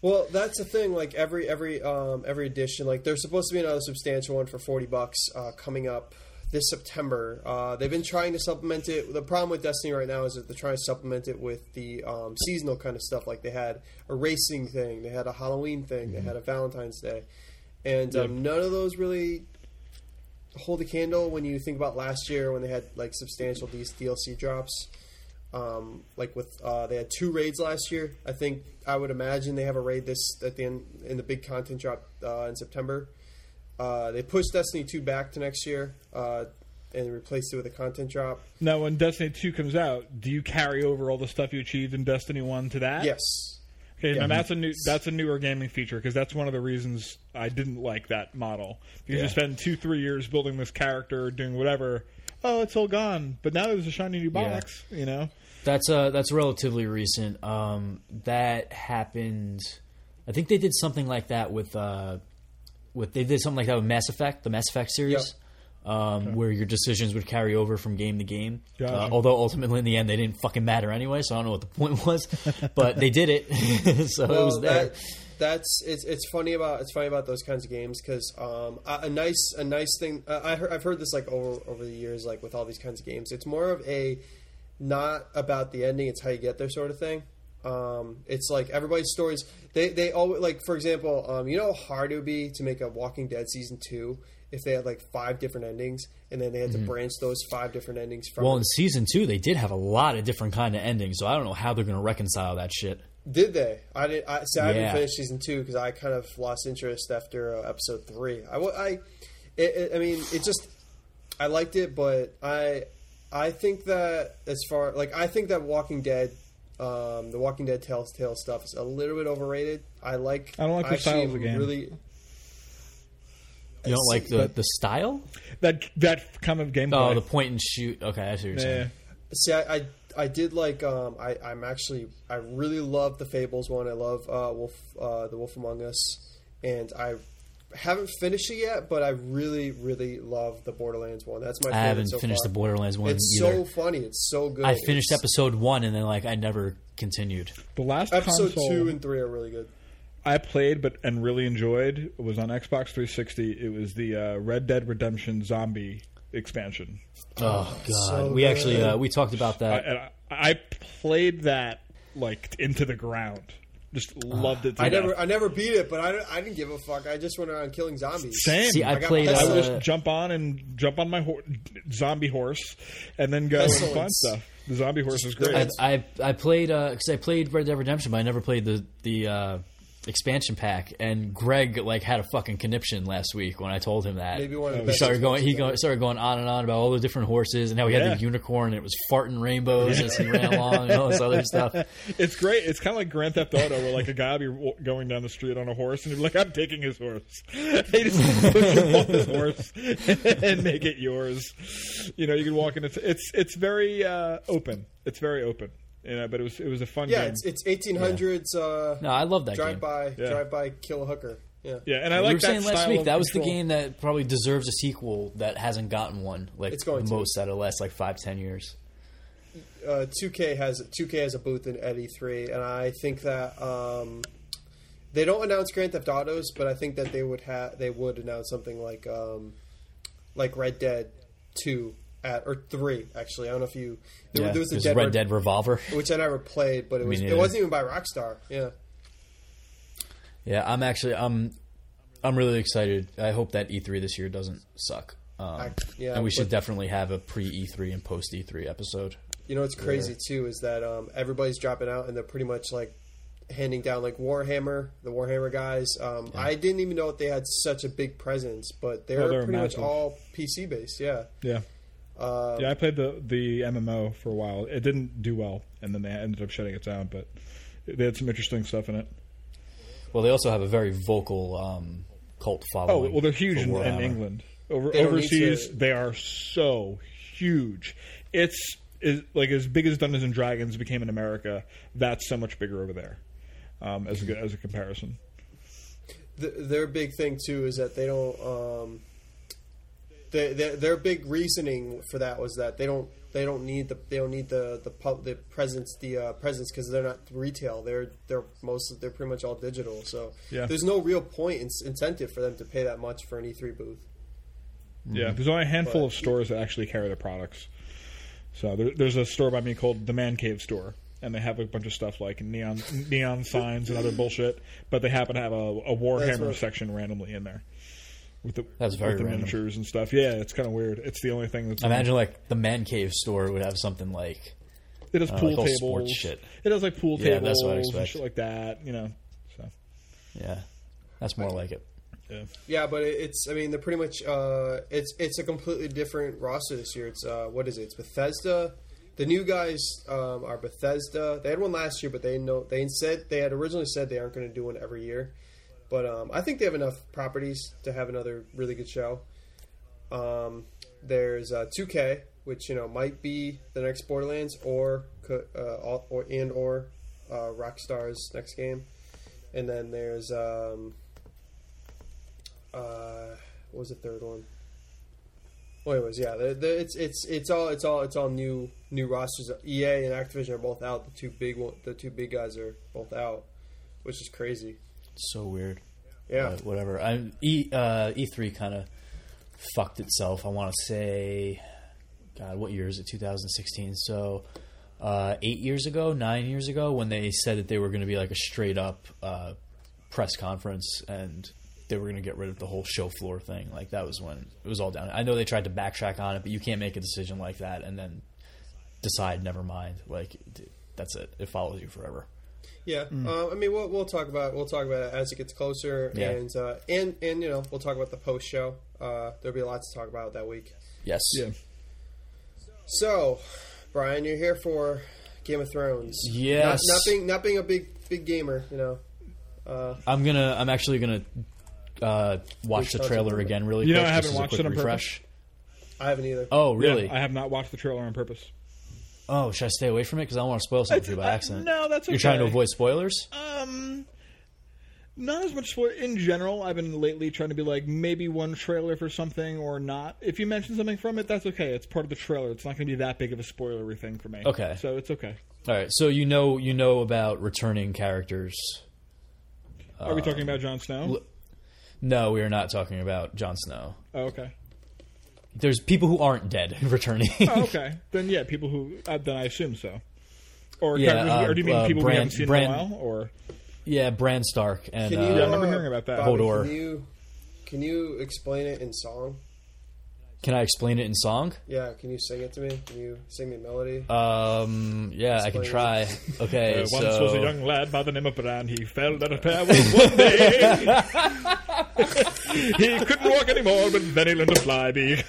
Well, that's the thing. Like every every um, every edition, like there's supposed to be another substantial one for forty bucks uh, coming up this September. Uh, they've been trying to supplement it. The problem with Destiny right now is that they're trying to supplement it with the um, seasonal kind of stuff. Like they had a racing thing, they had a Halloween thing, they had a Valentine's Day, and um, none of those really hold a candle when you think about last year when they had like substantial DLC drops. Um, like with uh, they had two raids last year. I think I would imagine they have a raid this at the end in the big content drop uh, in September. Uh, they pushed Destiny two back to next year uh, and replaced it with a content drop. Now, when Destiny two comes out, do you carry over all the stuff you achieved in Destiny one to that? Yes, Okay, Yeah. now that's a new that's a newer gaming feature because that's one of the reasons I didn't like that model because Yeah. you spend two three years building this character, doing whatever. Oh, it's all gone, but now there's a shiny new Yeah. box. You know, That's uh that's relatively recent. Um, that happened. I think they did something like that with uh, with they did something like that with Mass Effect, the Mass Effect series. um, where your decisions would carry over from game to game. Gotcha. Uh, although ultimately in the end they didn't fucking matter anyway, so I don't know what the point was, but they did it, so it was there. that, that's it's it's funny about it's funny about those kinds of games because um, a, a nice a nice thing uh, I heard, I've heard this like over over the years like with all these kinds of games it's more of a not about the ending it's how you get there sort of thing. Um, it's like everybody's stories. They they always like for example, um, you know how hard it would be to make a Walking Dead season two if they had like five different endings and then they had to branch those five different endings from. Mm-hmm. well, in season two, they did have a lot of different kind of endings, so I don't know how they're going to reconcile that shit. Did they? I did. I, see, I Yeah. didn't finish season two because I kind of lost interest after uh, episode three. I, I, it, it, I mean, it just, I liked it, but I, I think that as far like I think that Walking Dead, um, the Walking Dead Telltale stuff is a little bit overrated. I like. I don't like the style of the game. Really, You don't like the, the style? That that kind of gameplay. Oh, the point and shoot. Okay, I see what you're yeah. saying. See, I, I, I did like. Um, I, I'm actually. I really love the Fables one. I love uh, Wolf, uh, the Wolf Among Us, and I haven't finished it yet. But I really, really love the Borderlands one. That's my. I favorite haven't so finished far. the Borderlands one It's either. so funny. It's so good. I finished It's- episode one and then like I never continued. The last episode console two and three are really good. I played but and really enjoyed it was on Xbox 360. It was the uh, Red Dead Redemption Zombie expansion. Oh god, so we actually uh, we talked about I, that. and I, I played that like into the ground. Just loved it. To I death. never, I never beat it, but I, I didn't give a fuck. I just went around killing zombies. Same. See, I, I got played. I would Uh, just jump on and jump on my hor- zombie horse, and then go and find stuff. The zombie horse is great. I, I I played because I played Red Dead Redemption, but I never played the the uh, expansion pack. And Greg like had a fucking conniption last week when I told him that. Maybe one of the he started going. He go, started going on and on about all the different horses and how he had Yeah. the unicorn and it was farting rainbows as he ran along and all this other stuff. It's great. It's kind of like Grand Theft Auto, where like a guy will be going down the street on a horse, and you're like, "I'm taking his horse." they just push his horse and make it yours. You know, you can walk in. It's it's it's very uh, open. It's very open. You know, but it was it was a fun game. Yeah, game. it's it's 1800s. Uh, No, I love that drive game. by, Yeah. drive by, kill a hooker. Yeah, yeah, and I we like were that saying last week of that was the game that probably deserves a sequel that hasn't gotten one. Like It's going the to. most out of the last like five ten years. uh, 2K has 2K has a booth in at E3, and I think that um, they don't announce Grand Theft Autos, but I think that they would have they would announce something like um, like Red Dead Two at or three. Actually, I don't know if you there, Yeah, there was a there's Dead Red Red- Dead Revolver. which I never played, but it was it wasn't even by Rockstar. Yeah, Yeah, I'm actually I'm I'm really excited. I hope that E3 this year doesn't suck. Um, I- yeah, and we should but- definitely have a pre E3 and post E3 episode. you know what's crazy too is that um, everybody's dropping out, and they're pretty much like handing down like Warhammer, the Warhammer guys. Um, I didn't even know that they had such a big presence, but they're, they're pretty massive. much all PC based. Yeah. Yeah. Uh, yeah, I played the the MMO for a while. It didn't do well, and then they ended up shutting it down. But they had some interesting stuff in it. Well, they also have a very vocal um, cult Oh following. well, they're huge in, in England. Over, They overseas, to- they are so huge. It's is like as big as Dungeons and Dragons became in America. That's so much bigger over there. Um, as a as a comparison. th- their big thing too is that they don't. Um, they, their, their big reasoning for that was that they don't they don't need the they don't need the the pub, the presence the uh, presence because they're not retail they're they're most they're pretty much all digital so Yeah. there's no real point in, incentive for them to pay that much for an E3 booth. Yeah, there's only a handful But- of stores that actually carry the products. So there, there's a store by me called the Man Cave Store, and they have a bunch of stuff like neon neon signs and other bullshit. But they happen to have a, a Warhammer what- section randomly in there with the That's very with the random. miniatures and stuff. Yeah, it's kind of weird. It's the only thing that's Imagine like the man cave store would have something like it does uh, pool like tables. sports shit. It has like pool Yeah, tables that's what I and shit like that. You know, so yeah, that's more like it. yeah. Yeah, but it's I mean they're pretty much uh, it's it's a completely different roster this year. It's uh, what is it? It's Bethesda. The new guys um, are Bethesda. They had one last year, but they know they said they had originally said they aren't going to do one every year. But um, I think they have enough properties to have another really good show. Um, there's uh, 2K, which you know might be the next Borderlands, or uh, or and or uh, Rockstar's next game. And then there's um, uh, what was the third one? Well, anyways, yeah, it's it's it's all it's all it's all new new rosters. EA and Activision are both out. The two big the two big guys are both out, which is crazy. So weird. Yeah, But whatever. I E uh, E3 kind of fucked itself. I want to say, God, what year is it? 2016. So uh, eight years ago, nine years ago, when they said that they were going to be like a straight up uh, press conference and they were going to get rid of the whole show floor thing. Like that was when it was all down. I know they tried to backtrack on it, but you can't make a decision like that and then decide never mind. Like that's it. It follows you forever. Yeah. Uh, I mean, we'll we'll talk about we'll talk about it as it gets closer, Yeah. and uh, and and you know we'll talk about the post show. Uh, there'll be a lot to talk about that week. Yes. Yeah. So, Brian, you're here for Game of Thrones. Yes. Not, not being not being a big big gamer, you know. Uh, I'm gonna. I'm actually gonna uh, watch the trailer again really You know. I haven't watched it on purpose. I haven't either. Oh, really? Yeah, I have not watched the trailer on purpose. Oh, should I stay away from it because I don't want to spoil something for you by uh, accident? no, that's okay. You're trying to avoid spoilers. Um, not as much for in general. I've been lately trying to be like maybe one trailer for something or not. If you mention something from it, that's okay. It's part of the trailer. It's not going to be that big of a spoilery thing for me. Okay. so it's okay. All right. So you know you know about returning characters. Are we talking about Jon Snow? l- No, we are not talking about Jon Snow. oh, okay. There's people who aren't dead returning. Oh, okay. then yeah, people who uh, then I assume so. Or, Yeah, characters- uh, or do you mean uh, people we haven't seen Bran- in a while? Or yeah, Bran Stark and Can you? uh, Yeah, I remember hearing about that. Bobby, Hodor. Can you can you explain it in song? can I explain it in song? Yeah, can you sing it to me? Can you sing me a melody? Um, yeah, I can Explain try. Okay, uh, so once was a young lad by the name of Bran. He fell down a pair with one day. he couldn't walk anymore, but then he learned to fly. Be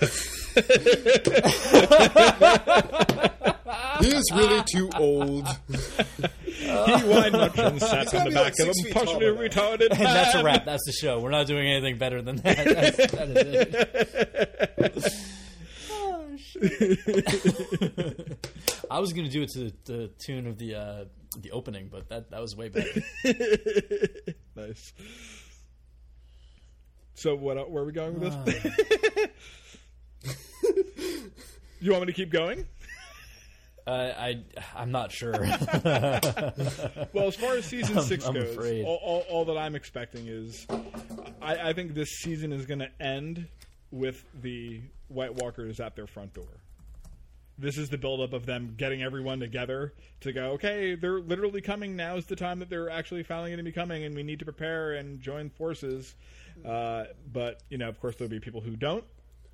he is really too old. he whined much and sat on the back like of six a partially tall by now. retarded and that's a man. wrap. That's the show. We're not doing anything better than that. That's, that is it. Oh, shit. I was gonna do it to the, the tune of the uh, the opening, but that that was way better. Nice. So what? Where are we going with this? you want me to keep going? Uh, I I'm not sure. Well, as far as season I'm- 6 I'm goes, all, all, all that I'm expecting is, I, I think this season is going to end with the White Walkers at their front door. This is the buildup of them getting everyone together to go. Okay, they're literally coming. Now is the time that they're actually finally going to be coming, and we need to prepare and join forces. Uh, but you know, of course, there'll be people who don't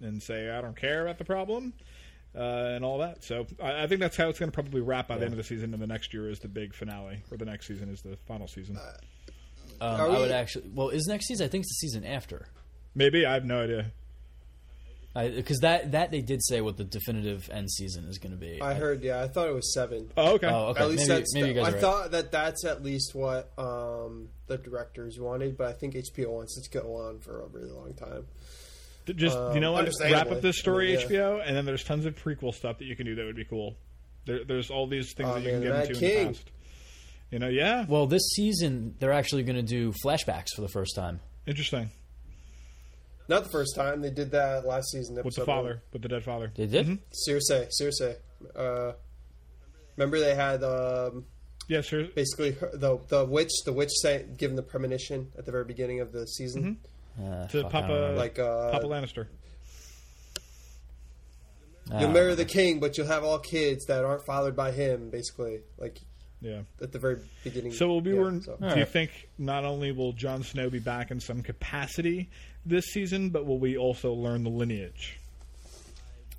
and say, "I don't care about the problem." Uh, and all that. So I, I think that's how it's going to probably wrap by the end of the season, and the next year is the big finale, or the next season is the final season. Um, Are I would actually. Well, is next season? I think it's the season after. Maybe I have no idea. Because that that they did say what the definitive end season is going to be. I heard. Yeah, I thought it was seven. Oh, okay. Oh, okay. At least maybe, that's. maybe you guys I right. thought that that's at least what um, the directors wanted, but I think HBO wants it to go on for a really long time. Just um, you know what? Wrap up this story, I mean, HBO, and then there's tons of prequel stuff that you can do that would be cool. There, there's all these things Oh, that you man, can Mad get into King. in the past. You know, yeah, Well, this season they're actually going to do flashbacks for the first time. interesting. Not the first time they did that last season. With the father, one. with the dead father. They did. Mm-hmm. Cersei, Cersei. Uh, remember they had um, Yeah, sure. basically the the witch. The witch say, given the premonition at the very beginning of the season. Uh, To Papa. Like uh, Papa Lannister. Ah. you'll marry the king, but you'll have all kids that aren't fathered by him. Basically, like Yeah. at the very beginning. So will we? yeah, learn, so. do you Alright. think not only will Jon Snow be back in some capacity this season, but will we also learn the lineage?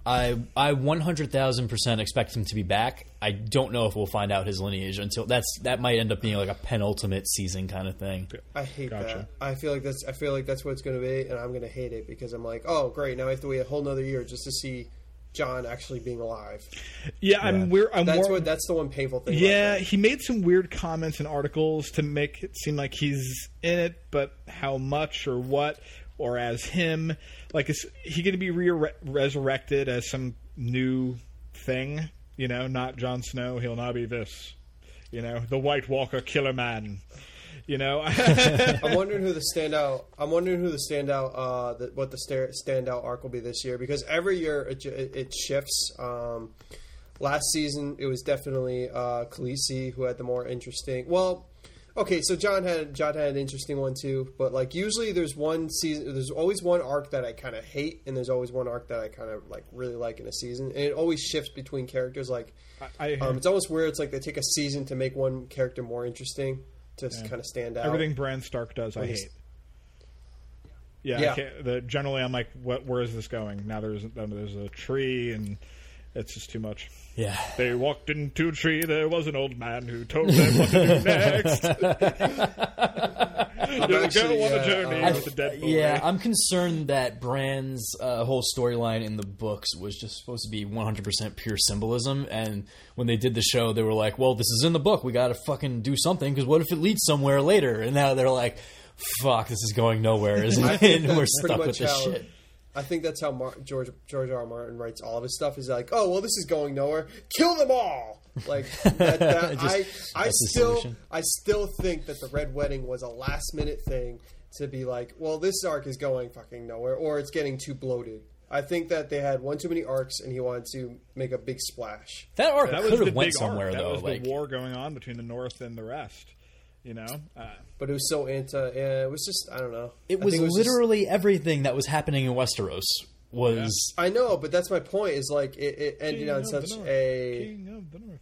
I I one hundred thousand percent expect him to be back. I don't know if we'll find out his lineage until that's that might end up being like a penultimate season kind of thing. I hate Gotcha. that. I feel like that's I feel like that's what it's going to be, and I'm going to hate it because I'm like, oh great, now I have to wait a whole nother year just to see Jon actually being alive. Yeah, I'm weird. I'm That's more, what that's the one painful thing. Yeah, he made some weird comments and articles to make it seem like he's in it, but how much or what, or as him. Like, is he going to be re- resurrected as some new thing? You know, not Jon Snow. He'll now be this. You know, the White Walker Killer Man. You know, I'm wondering who the standout. I'm wondering who the standout. Uh, the, what the sta- standout arc will be this year because every year it, it, it shifts. Um, last season it was definitely uh, Khaleesi who had the more interesting. Well, okay, so Jon had Jon had an interesting one too, but like usually there's one season. There's always one arc that I kind of hate, and there's always one arc that I kind of like really like in a season, and it always shifts between characters. Like I, I um, it's almost weird. It's like they take a season to make one character more interesting to kind of stand out. everything Bran Stark does, I he's- hate. Yeah, Yeah. I the, generally I'm like, what? Where is this going? Now there's now there's a tree, and it's just too much. Yeah. They walked into a tree. There was an old man who told them what to do next. You'll actually, go on a yeah, journey uh, with the dead boy. Yeah, I'm concerned that Bran's uh, whole storyline in the books was just supposed to be 100% pure symbolism, and when they did the show, they were like, "Well, this is in the book. We got to fucking do something because what if it leads somewhere later?" And now they're like, "Fuck, this is going nowhere, isn't it?" and we're stuck with this how- shit." I think that's how Mar- George George R. R. Martin writes all of his stuff. Is like, oh well, this is going nowhere. Kill them all. Like that. that Just- I I still. I still think that the Red Wedding was a last minute thing to be like, well, this arc is going fucking nowhere, or it's getting too bloated. I think that they had one too many arcs, and he wanted to make a big splash. That arc that was could the have went big somewhere arc. That though. was like, the war going on between the North and the rest. You know, uh, But it was so anti. Yeah, it was just I don't know. it I was think just- literally everything that was happening in Westeros was. I know, but that's my point. Is like it, it ended King on such North. a. King of the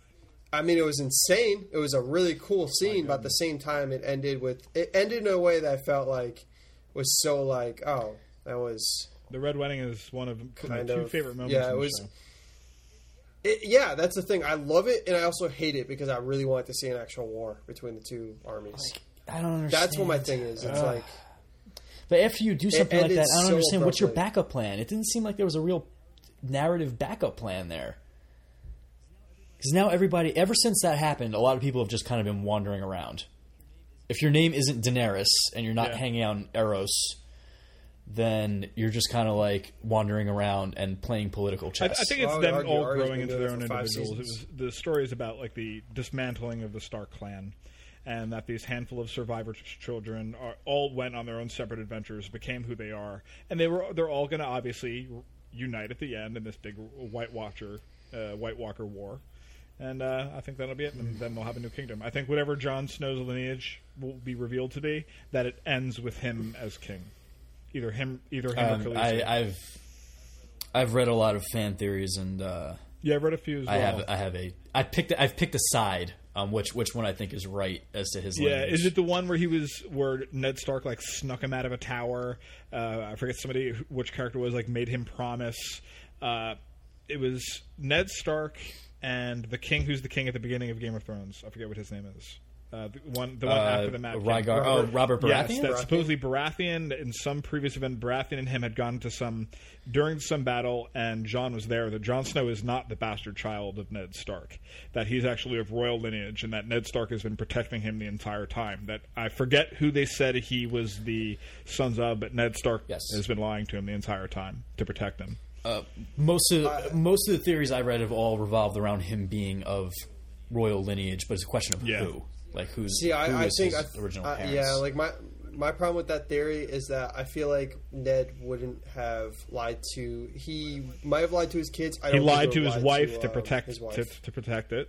I mean, it was insane. It was a really cool scene, but at the same time, it ended with it ended in a way that I felt like was so like, oh, that was The Red Wedding is one of my Kind two of. favorite moments. Yeah, in it the was- show. It, yeah. That's the thing. I love it, and I also hate it because I really wanted to see an actual war between the two armies. I don't understand. That's what my thing is. It's like But after you do something like that, I don't so understand what's your backup plan. It didn't seem like there was a real narrative backup plan there. Because now everybody, ever since that happened, a lot of people have just kind of been wandering around. If your name isn't Daenerys and you're not Yeah. hanging out in Essos, then you're just kind of like wandering around and playing political chess. I think it's Well, them argue all Arya's growing into their own for individuals. Was the story is about like the dismantling of the Stark clan, and that these handful of survivor children are, all went on their own separate adventures, became who they are, and they were they're all going to obviously unite at the end in this big White Watcher, uh, White Walker war. And uh, I think that'll be it. And then they'll have a new kingdom. I think whatever Jon Snow's lineage will be revealed to be, that it ends with him as king. Either him, either him or Um, Khaleesi. I, I've I've read a lot of fan theories and uh, yeah, I've read a few as well. I have I have a I picked I've picked a side on which which one I think is right as to his Yeah, lineage. is it the one where he was where Ned Stark like snuck him out of a tower? Uh, I forget somebody which character was like made him promise. Uh, it was Ned Stark and the king, who's the king at the beginning of Game of Thrones. I forget what his name is. Uh, the one, the one Uh, after the Mad King. Rhaegar, oh, Robert Yes, Baratheon. that supposedly Baratheon in some previous event, Baratheon and him had gone to some during some battle, and Jon was there. That Jon Snow is not the bastard child of Ned Stark. That he's actually of royal lineage, and that Ned Stark has been protecting him the entire time. That I forget who they said he was the sons of, but Ned Stark Yes. has been lying to him the entire time to protect him. most of most of the theories I read have all revolved around him being of royal lineage, but it's a question of Yeah. who, like who's See, who I, I is think his I, original I- parents. yeah, like my my problem with that theory is that I feel like Ned wouldn't have lied to. He might have lied to his kids. I He don't think lied to his lie wife to um, protect his wife. to, to protect it.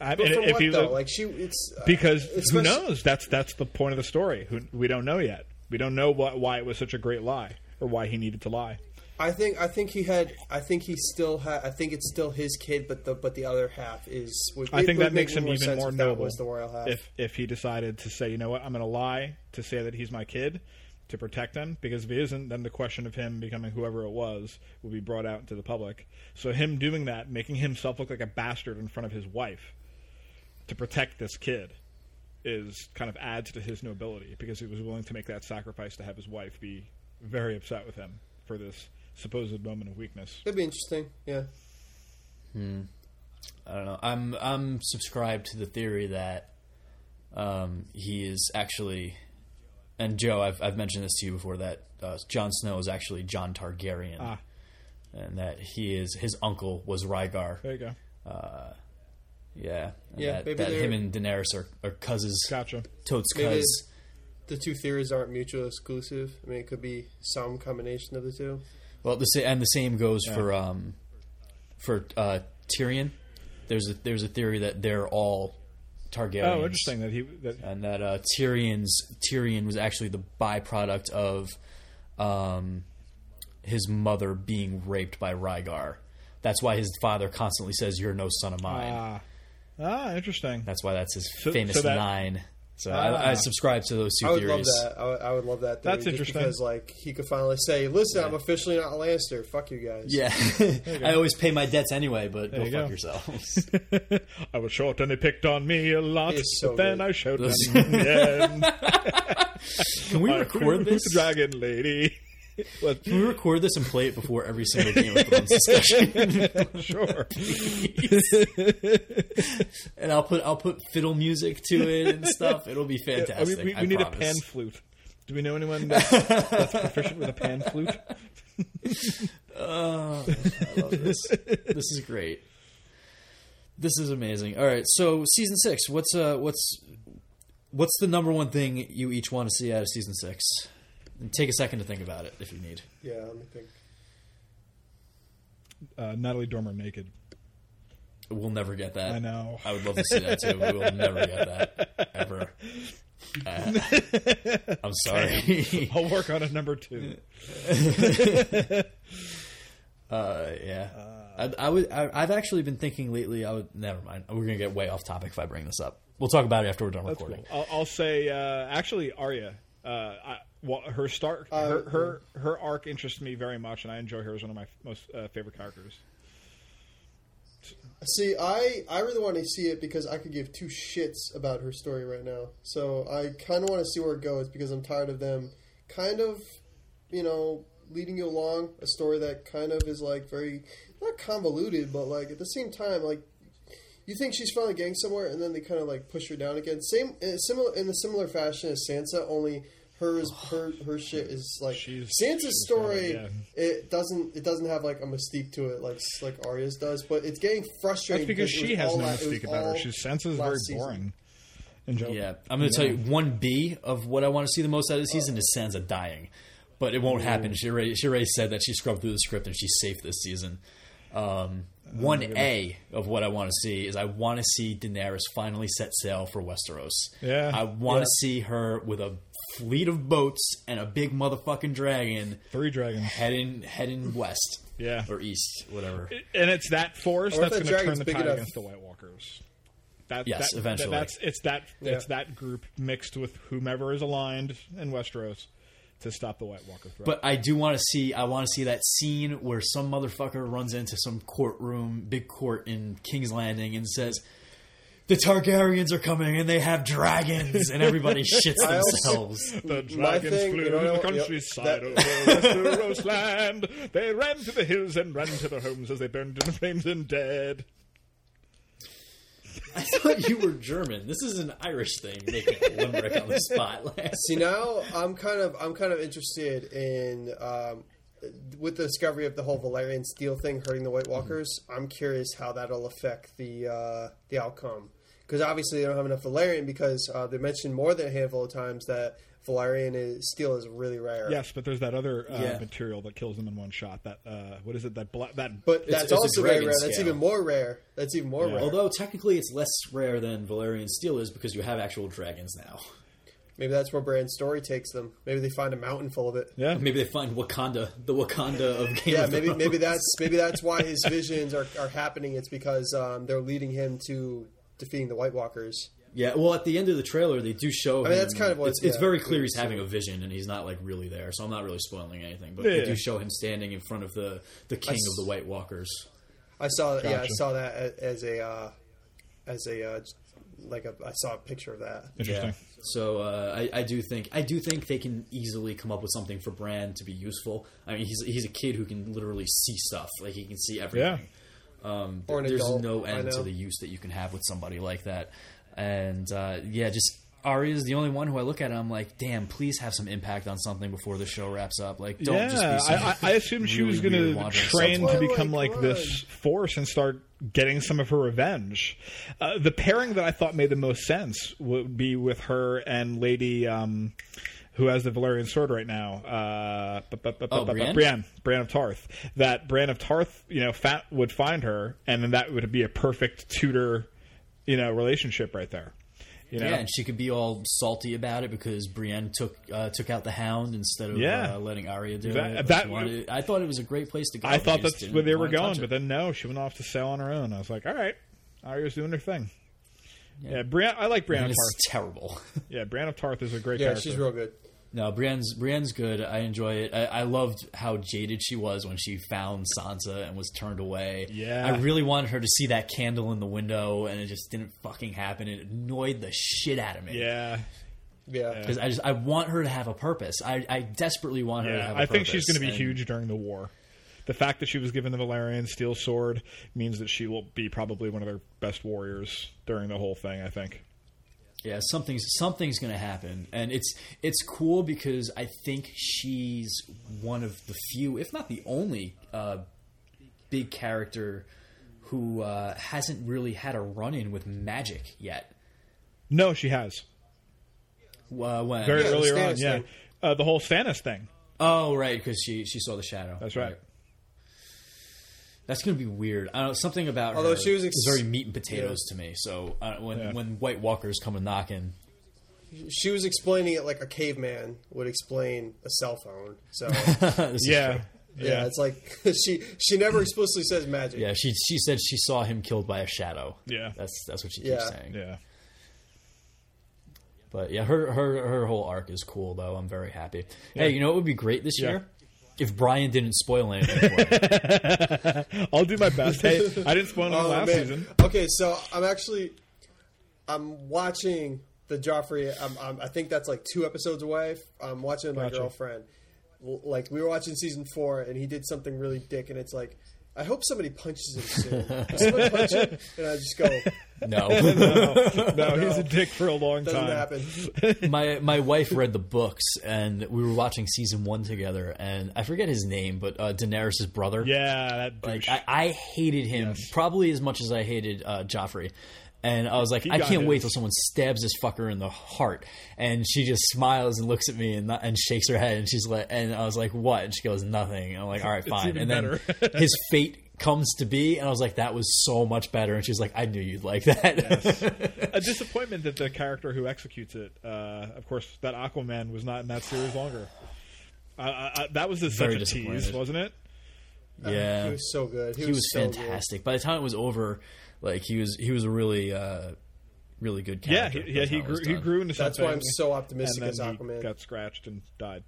I But mean, for if what he's though? a- like she, it's uh, because who knows? That's that's the point of the story. Who, we don't know yet. We don't know what, why it was such a great lie or why he needed to lie. I think I think he had. I think he still had. I think it's still his kid, but the but the other half is. Would, I think that make makes him even more noble. Was the royal half? If if he decided to say, you know what, I'm going to lie to say that he's my kid to protect him, because if he isn't, then the question of him becoming whoever it was will be brought out into the public. So him doing that, making himself look like a bastard in front of his wife to protect this kid, is kind of adds to his nobility because he was willing to make that sacrifice to have his wife be very upset with him for this supposed moment of weakness. It'd be interesting. Yeah. Hmm. I don't know. I'm I'm subscribed to the theory that um, he is actually, and Joe, I've I've mentioned this to you before that uh, Jon Snow is actually Jon Targaryen, Ah. and that he is his uncle was Rhaegar, There you go. Yeah, Yeah, That, maybe that him and Daenerys are, are cousins, Gotcha. totes Maybe cuz. the two theories aren't mutually exclusive. I mean, it could be some combination of the two. Well, the and the same goes Yeah. for um, for uh, Tyrion. There's a there's a theory that they're all Targaryens. Oh, interesting that he that and that uh, Tyrion's Tyrion was actually the byproduct of um, his mother being raped by Rhaegar. That's why his father constantly says, "You're no son of mine." ah ah interesting. that's why that's his So- famous so that-. So Ah. I, I subscribe to those two I would theories. love that. I would, I would love that. That's interesting. because, like, he could finally say, "Listen, I'm officially not a Lannister. Fuck you guys." Yeah, I always pay my debts anyway, but go you fuck go. yourselves. I was short and they picked on me a lot, so but then good. I showed them in the. Can we I- record this? dragon lady? What? Can we record this and play it before every single Game of Thrones discussion? sure. and I'll put I'll put fiddle music to it and stuff. It'll be fantastic. mean, we, I we need a pan flute. Do we know anyone that's, that's proficient with a pan flute? Oh, I love this. this is great. This is amazing. All right, so season six. What's uh what's what's the number one thing you each want to see out of season six? And take a second to think about it if you need. Yeah. Let me think. Uh, Natalie Dormer naked. We'll never get that. I know. I would love to see that too. We will never get that ever. Uh, I'm sorry. I'll work on a number two. Uh, yeah, I, I would. I, I've actually been thinking lately. I would. Never mind. We're gonna get way off topic if I bring this up. We'll talk about it after we're done recording. cool. I'll, I'll say uh, actually Arya. Uh, I, well, her start, her, Uh, her her arc interests me very much, and I enjoy her as one of my most uh, favorite characters. See, I I really want to see it because I could give two shits about her story right now. So I kind of want to see where it goes because I'm tired of them kind of, you know, leading you along a story that kind of is like very not convoluted, but like at the same time, like you think she's finally getting somewhere, and then they kind of like push her down again. Same, similar in a similar fashion as Sansa, only hers her her shit is like She's- Sansa's she's story. got it, It doesn't it doesn't have like a mystique to it like like Arya's does, but it's getting frustrating. That's because it she has no la- mystique about her. all She's Sansa's very season. boring. In general. Yeah, I'm going to tell you one B of what I want to see the most out of the season is Sansa dying, but it won't happen. She already she already said that she scrubbed through the script and she's safe this season. Um, one A of what I want to see is I want to see Daenerys finally set sail for Westeros. Yeah. I want to Yeah. see her with a fleet of boats and a big motherfucking dragon Three dragons. heading heading west. Yeah. or east, whatever. and it's that force that's going to turn the tide enough- against the White Walkers. That, Yes, that, eventually. that- that's it's that Yeah. it's that group mixed with whomever is aligned in Westeros to stop the White Walker threat. But I do want to see. I want to see that scene where some motherfucker runs into some courtroom, big court in King's Landing, and says, "The Targaryens are coming, and they have dragons," and everybody shits I also- themselves. the dragons thing, flew you know, to the yep, countryside that- over Westeros land. They ran to the hills and ran to their homes as they burned in the flames and dead. I thought you were German. This is an Irish thing. Making a limerick on the spot. See now, I'm kind of I'm kind of interested in um, with the discovery of the whole Valyrian steel thing hurting the White Walkers. I'm curious how that'll affect the uh, the outcome because obviously they don't have enough Valyrian because uh, they mentioned more than a handful of times that Valyrian is, steel is really rare. Yes, but there's that other uh, Yeah. material that kills them in one shot. That uh, what is it? That black that But that's it's a also very dragon rare. That's even more rare. That's even more Yeah. rare. Although technically it's less rare than Valyrian steel is because you have actual dragons now. Maybe that's where Bran's story takes them. Maybe they find a mountain full of it. yeah. Maybe they find Wakanda, the Wakanda of Game Yeah, of maybe Thrones. maybe that's maybe that's why his visions are, are happening. It's because um, they're leading him to defeating the White Walkers. Yeah, well, at the end of the trailer, they do show. I mean, him- that's kind of what- it's, it's very clear he's having a vision, and he's not like really there. So I'm not really spoiling anything, but Yeah, they yeah. do show him standing in front of the the king s- of the White Walkers. I saw yeah, I saw that as a uh, as a uh, like a I saw a picture of that. Interesting. Yeah. So uh, I, I do think I do think they can easily come up with something for Bran to be useful. I mean, he's he's a kid who can literally see stuff, like he can see everything. Um, Or an there's adult, no end to the use that you can have with somebody like that, and uh, yeah, just Arya's the only one who I look at and I'm like, damn, please have some impact on something before the show wraps up. Like, don't yeah, just be some I, I, I assumed she was going to train to become Twilight like this force and start getting some of her revenge. Uh, the pairing that I thought made the most sense would be with her and Lady, um, who has the Valyrian sword right now, uh, bu- bu- bu- Oh, bu- bu- Brienne? Brienne, Brienne of Tarth. That Brienne of Tarth, you know, Fat would find her, and then that would be a perfect tutor, you know, relationship right there. You know? Yeah, and she could be all salty about it because Brienne took uh, took out the Hound instead of Yeah. uh, letting Arya do That- it. that- wanted- I thought it was a great place to go. I thought that's where they were going, but then no, she went off to sail on her own. I was like, all right, Arya's doing her thing. Yeah, Brienne, I like Brienne And of it's Tarth. terrible. Yeah, Brienne of Tarth is a great Yeah, character. she's real good. no, Brienne's Brienne's good. I enjoy it. I, I loved how jaded she was when she found Sansa and was turned away. Yeah. I really wanted her to see that candle in the window, and it just didn't fucking happen. It annoyed the shit out of me. Yeah, Yeah. Because I just I want her to have a purpose. I, I desperately want her to yeah. have. a I think she's going to be and- huge during the war. The fact that she was given the Valyrian steel sword means that she will be probably one of their best warriors during the whole thing. I think. Yeah, something's something's going to happen, and it's it's cool because I think she's one of the few, if not the only, uh, big character who uh, hasn't really had a run in with magic yet. No, she has Uh, when? very Yeah, earlier on. Stannis Yeah, uh, the whole Stannis thing. Oh, right, because she she saw the shadow. That's right. That's going to be weird. I don't know something about Although her she was ex- is very meat and potatoes to me. So uh, when Yeah. when White Walkers come and knocking, She was explaining it like a caveman would explain a cell phone. So this is Yeah, yeah, it's like she she never explicitly says magic. yeah. She she said she saw him killed by a shadow. Yeah. that's that's what she keeps Yeah. saying. yeah. But yeah, her her her whole arc is cool though. I'm very happy. Hey, you know what would be great this Yeah. year? If Brian didn't spoil anything for me. I'll do my best. Hey, I didn't spoil it Oh, last man. season. Okay, so I'm actually I'm watching the Joffrey. I'm, I'm, I think that's like two episodes away. I'm watching with my Gotcha. girlfriend. Like we were watching season four, and he did something really dick, and it's like. I hope somebody punches him soon. Does someone punch him? And I just go, No. No, no, he's a dick for a long doesn't time. happen. my my wife read the books and we were watching season one together and I forget his name, but uh, Daenerys' brother. Yeah, that Like douche. I, I hated him Yes. probably as much as I hated uh, Joffrey. And I was like, He I can't wait his. till someone stabs this fucker in the heart. And she just smiles and looks at me and, and shakes her head. And she's like, and I was like, what? And she goes, nothing. And I'm like, all right, fine. even And then his fate comes to be, and I was like, that was so much better. And she's like, I knew you'd like that. a disappointment that the character who executes it, uh, of course, that Aquaman was not in that series longer. Uh, I, I, that was a, such a tease, wasn't it? yeah, He was so good. He, he was so good. fantastic. By the time it was over, like he was, he was a really, uh, really good Yeah, character. he, yeah, he how it was grew. He grew into That's something. why I'm so optimistic and as then Aquaman. he got scratched and died.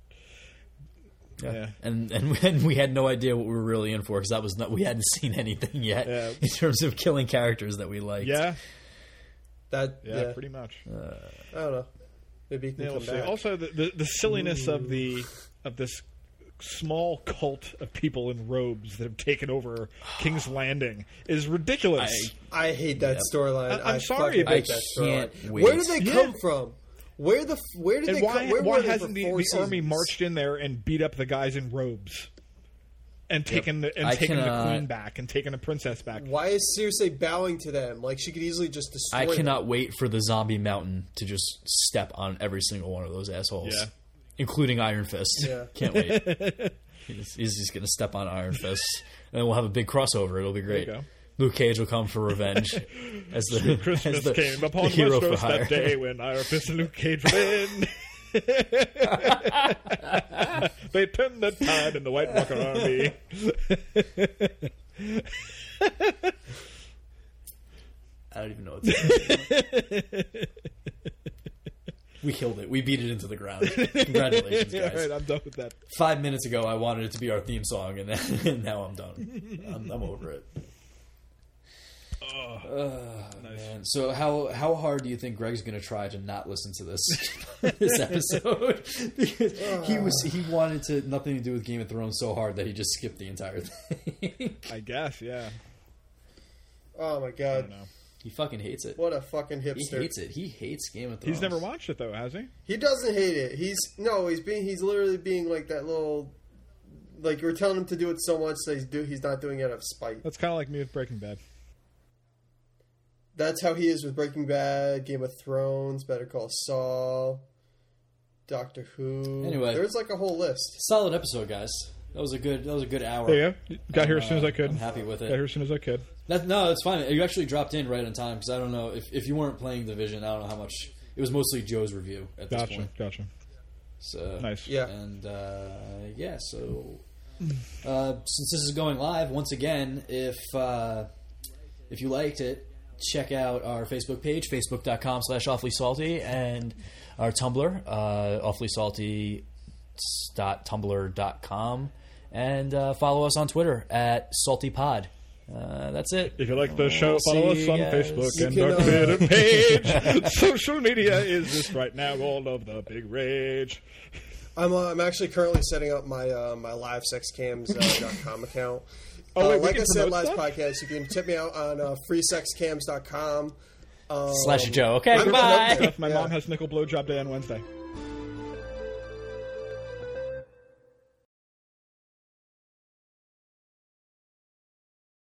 Yeah. Yeah. And, and and we had no idea what we were really in for because that was not we hadn't seen anything yet Yeah. in terms of killing characters that we liked. Yeah, that yeah, yeah, pretty much. I don't know. Maybe he can Yeah, come back. Also, the, the the silliness of the of this small cult of people in robes that have taken over King's Landing is ridiculous. I- I hate that storyline. I- I'm sorry, fucking but- hate I that can't storyline. wait. Where did they Yeah. come from? Where the where did and they why come? Where why they hasn't the, the army marched in there and beat up the guys in robes? And taken the and I taken the queen back and taken the princess back. Why is Cersei bowing to them? Like she could easily just destroy. I them. cannot wait for the zombie mountain to just step on every single one of those assholes, Yeah. Including Iron Fist. Yeah. Can't wait. he's, he's just gonna step on Iron Fist, and we'll have a big crossover. It'll be great. Luke Cage will come for revenge as the Christmas as the, came the upon hero for hire. that day when Iron Fist and Luke Cage were in. they turned the tide in the White Walker army. I don't even know what to say. We killed it. We beat it into the ground. Congratulations, yeah, guys. right, I'm done with that. Five minutes ago, I wanted it to be our theme song, and, and now I'm done. I'm, I'm over it. Oh, ah, man. So how how hard do you think Greg's going to try to not listen to this this episode? because he ah. was he wanted to nothing to do with Game of Thrones so hard that he just skipped the entire thing. I guess, yeah. Oh my I god. Don't know. He fucking hates it. What a fucking hipster. He hates it. He hates Game of Thrones. He's never watched it though, has he? He doesn't hate it. He's no, he's being he's literally being like that little like you're telling him to do it so much that he's do he's not doing it out of spite. That's kind of like me with Breaking Bad. That's how he is with Breaking Bad, Game of Thrones, Better Call Saul, Doctor Who. Anyway. there's like a whole list. Solid episode, guys. That was a good. That was a good hour. Yeah, you go. Got here as I'm, soon as uh, I could. I'm happy with it. Got here as soon as I could. That, no, it's fine. You actually dropped in right on time because I don't know if, if you weren't playing the Division, I don't know how much. It was mostly Joe's review at this Gotcha. point. Gotcha. So Nice. Yeah. and uh, yeah. So uh, since this is going live, once again, if uh, if you liked it, check out our Facebook page, facebook.com slash awfully salty, and our Tumblr, uh, awfully salty tumblr.com and uh, follow us on Twitter at saltypod. Uh, that's it. If you like the show, We'll follow us on guys. Facebook You and can, our uh, Twitter page. Social media is just right now all of the big rage. I'm uh, I'm actually currently setting up my uh, my livesexcams.com account. Oh, uh, wait, we like I said promote last stuff? podcast, you can check me out on uh, freesexcams.com. Um, Slash Joe. Okay, I'm goodbye. My Yeah. mom has nickel blowjob day on Wednesday.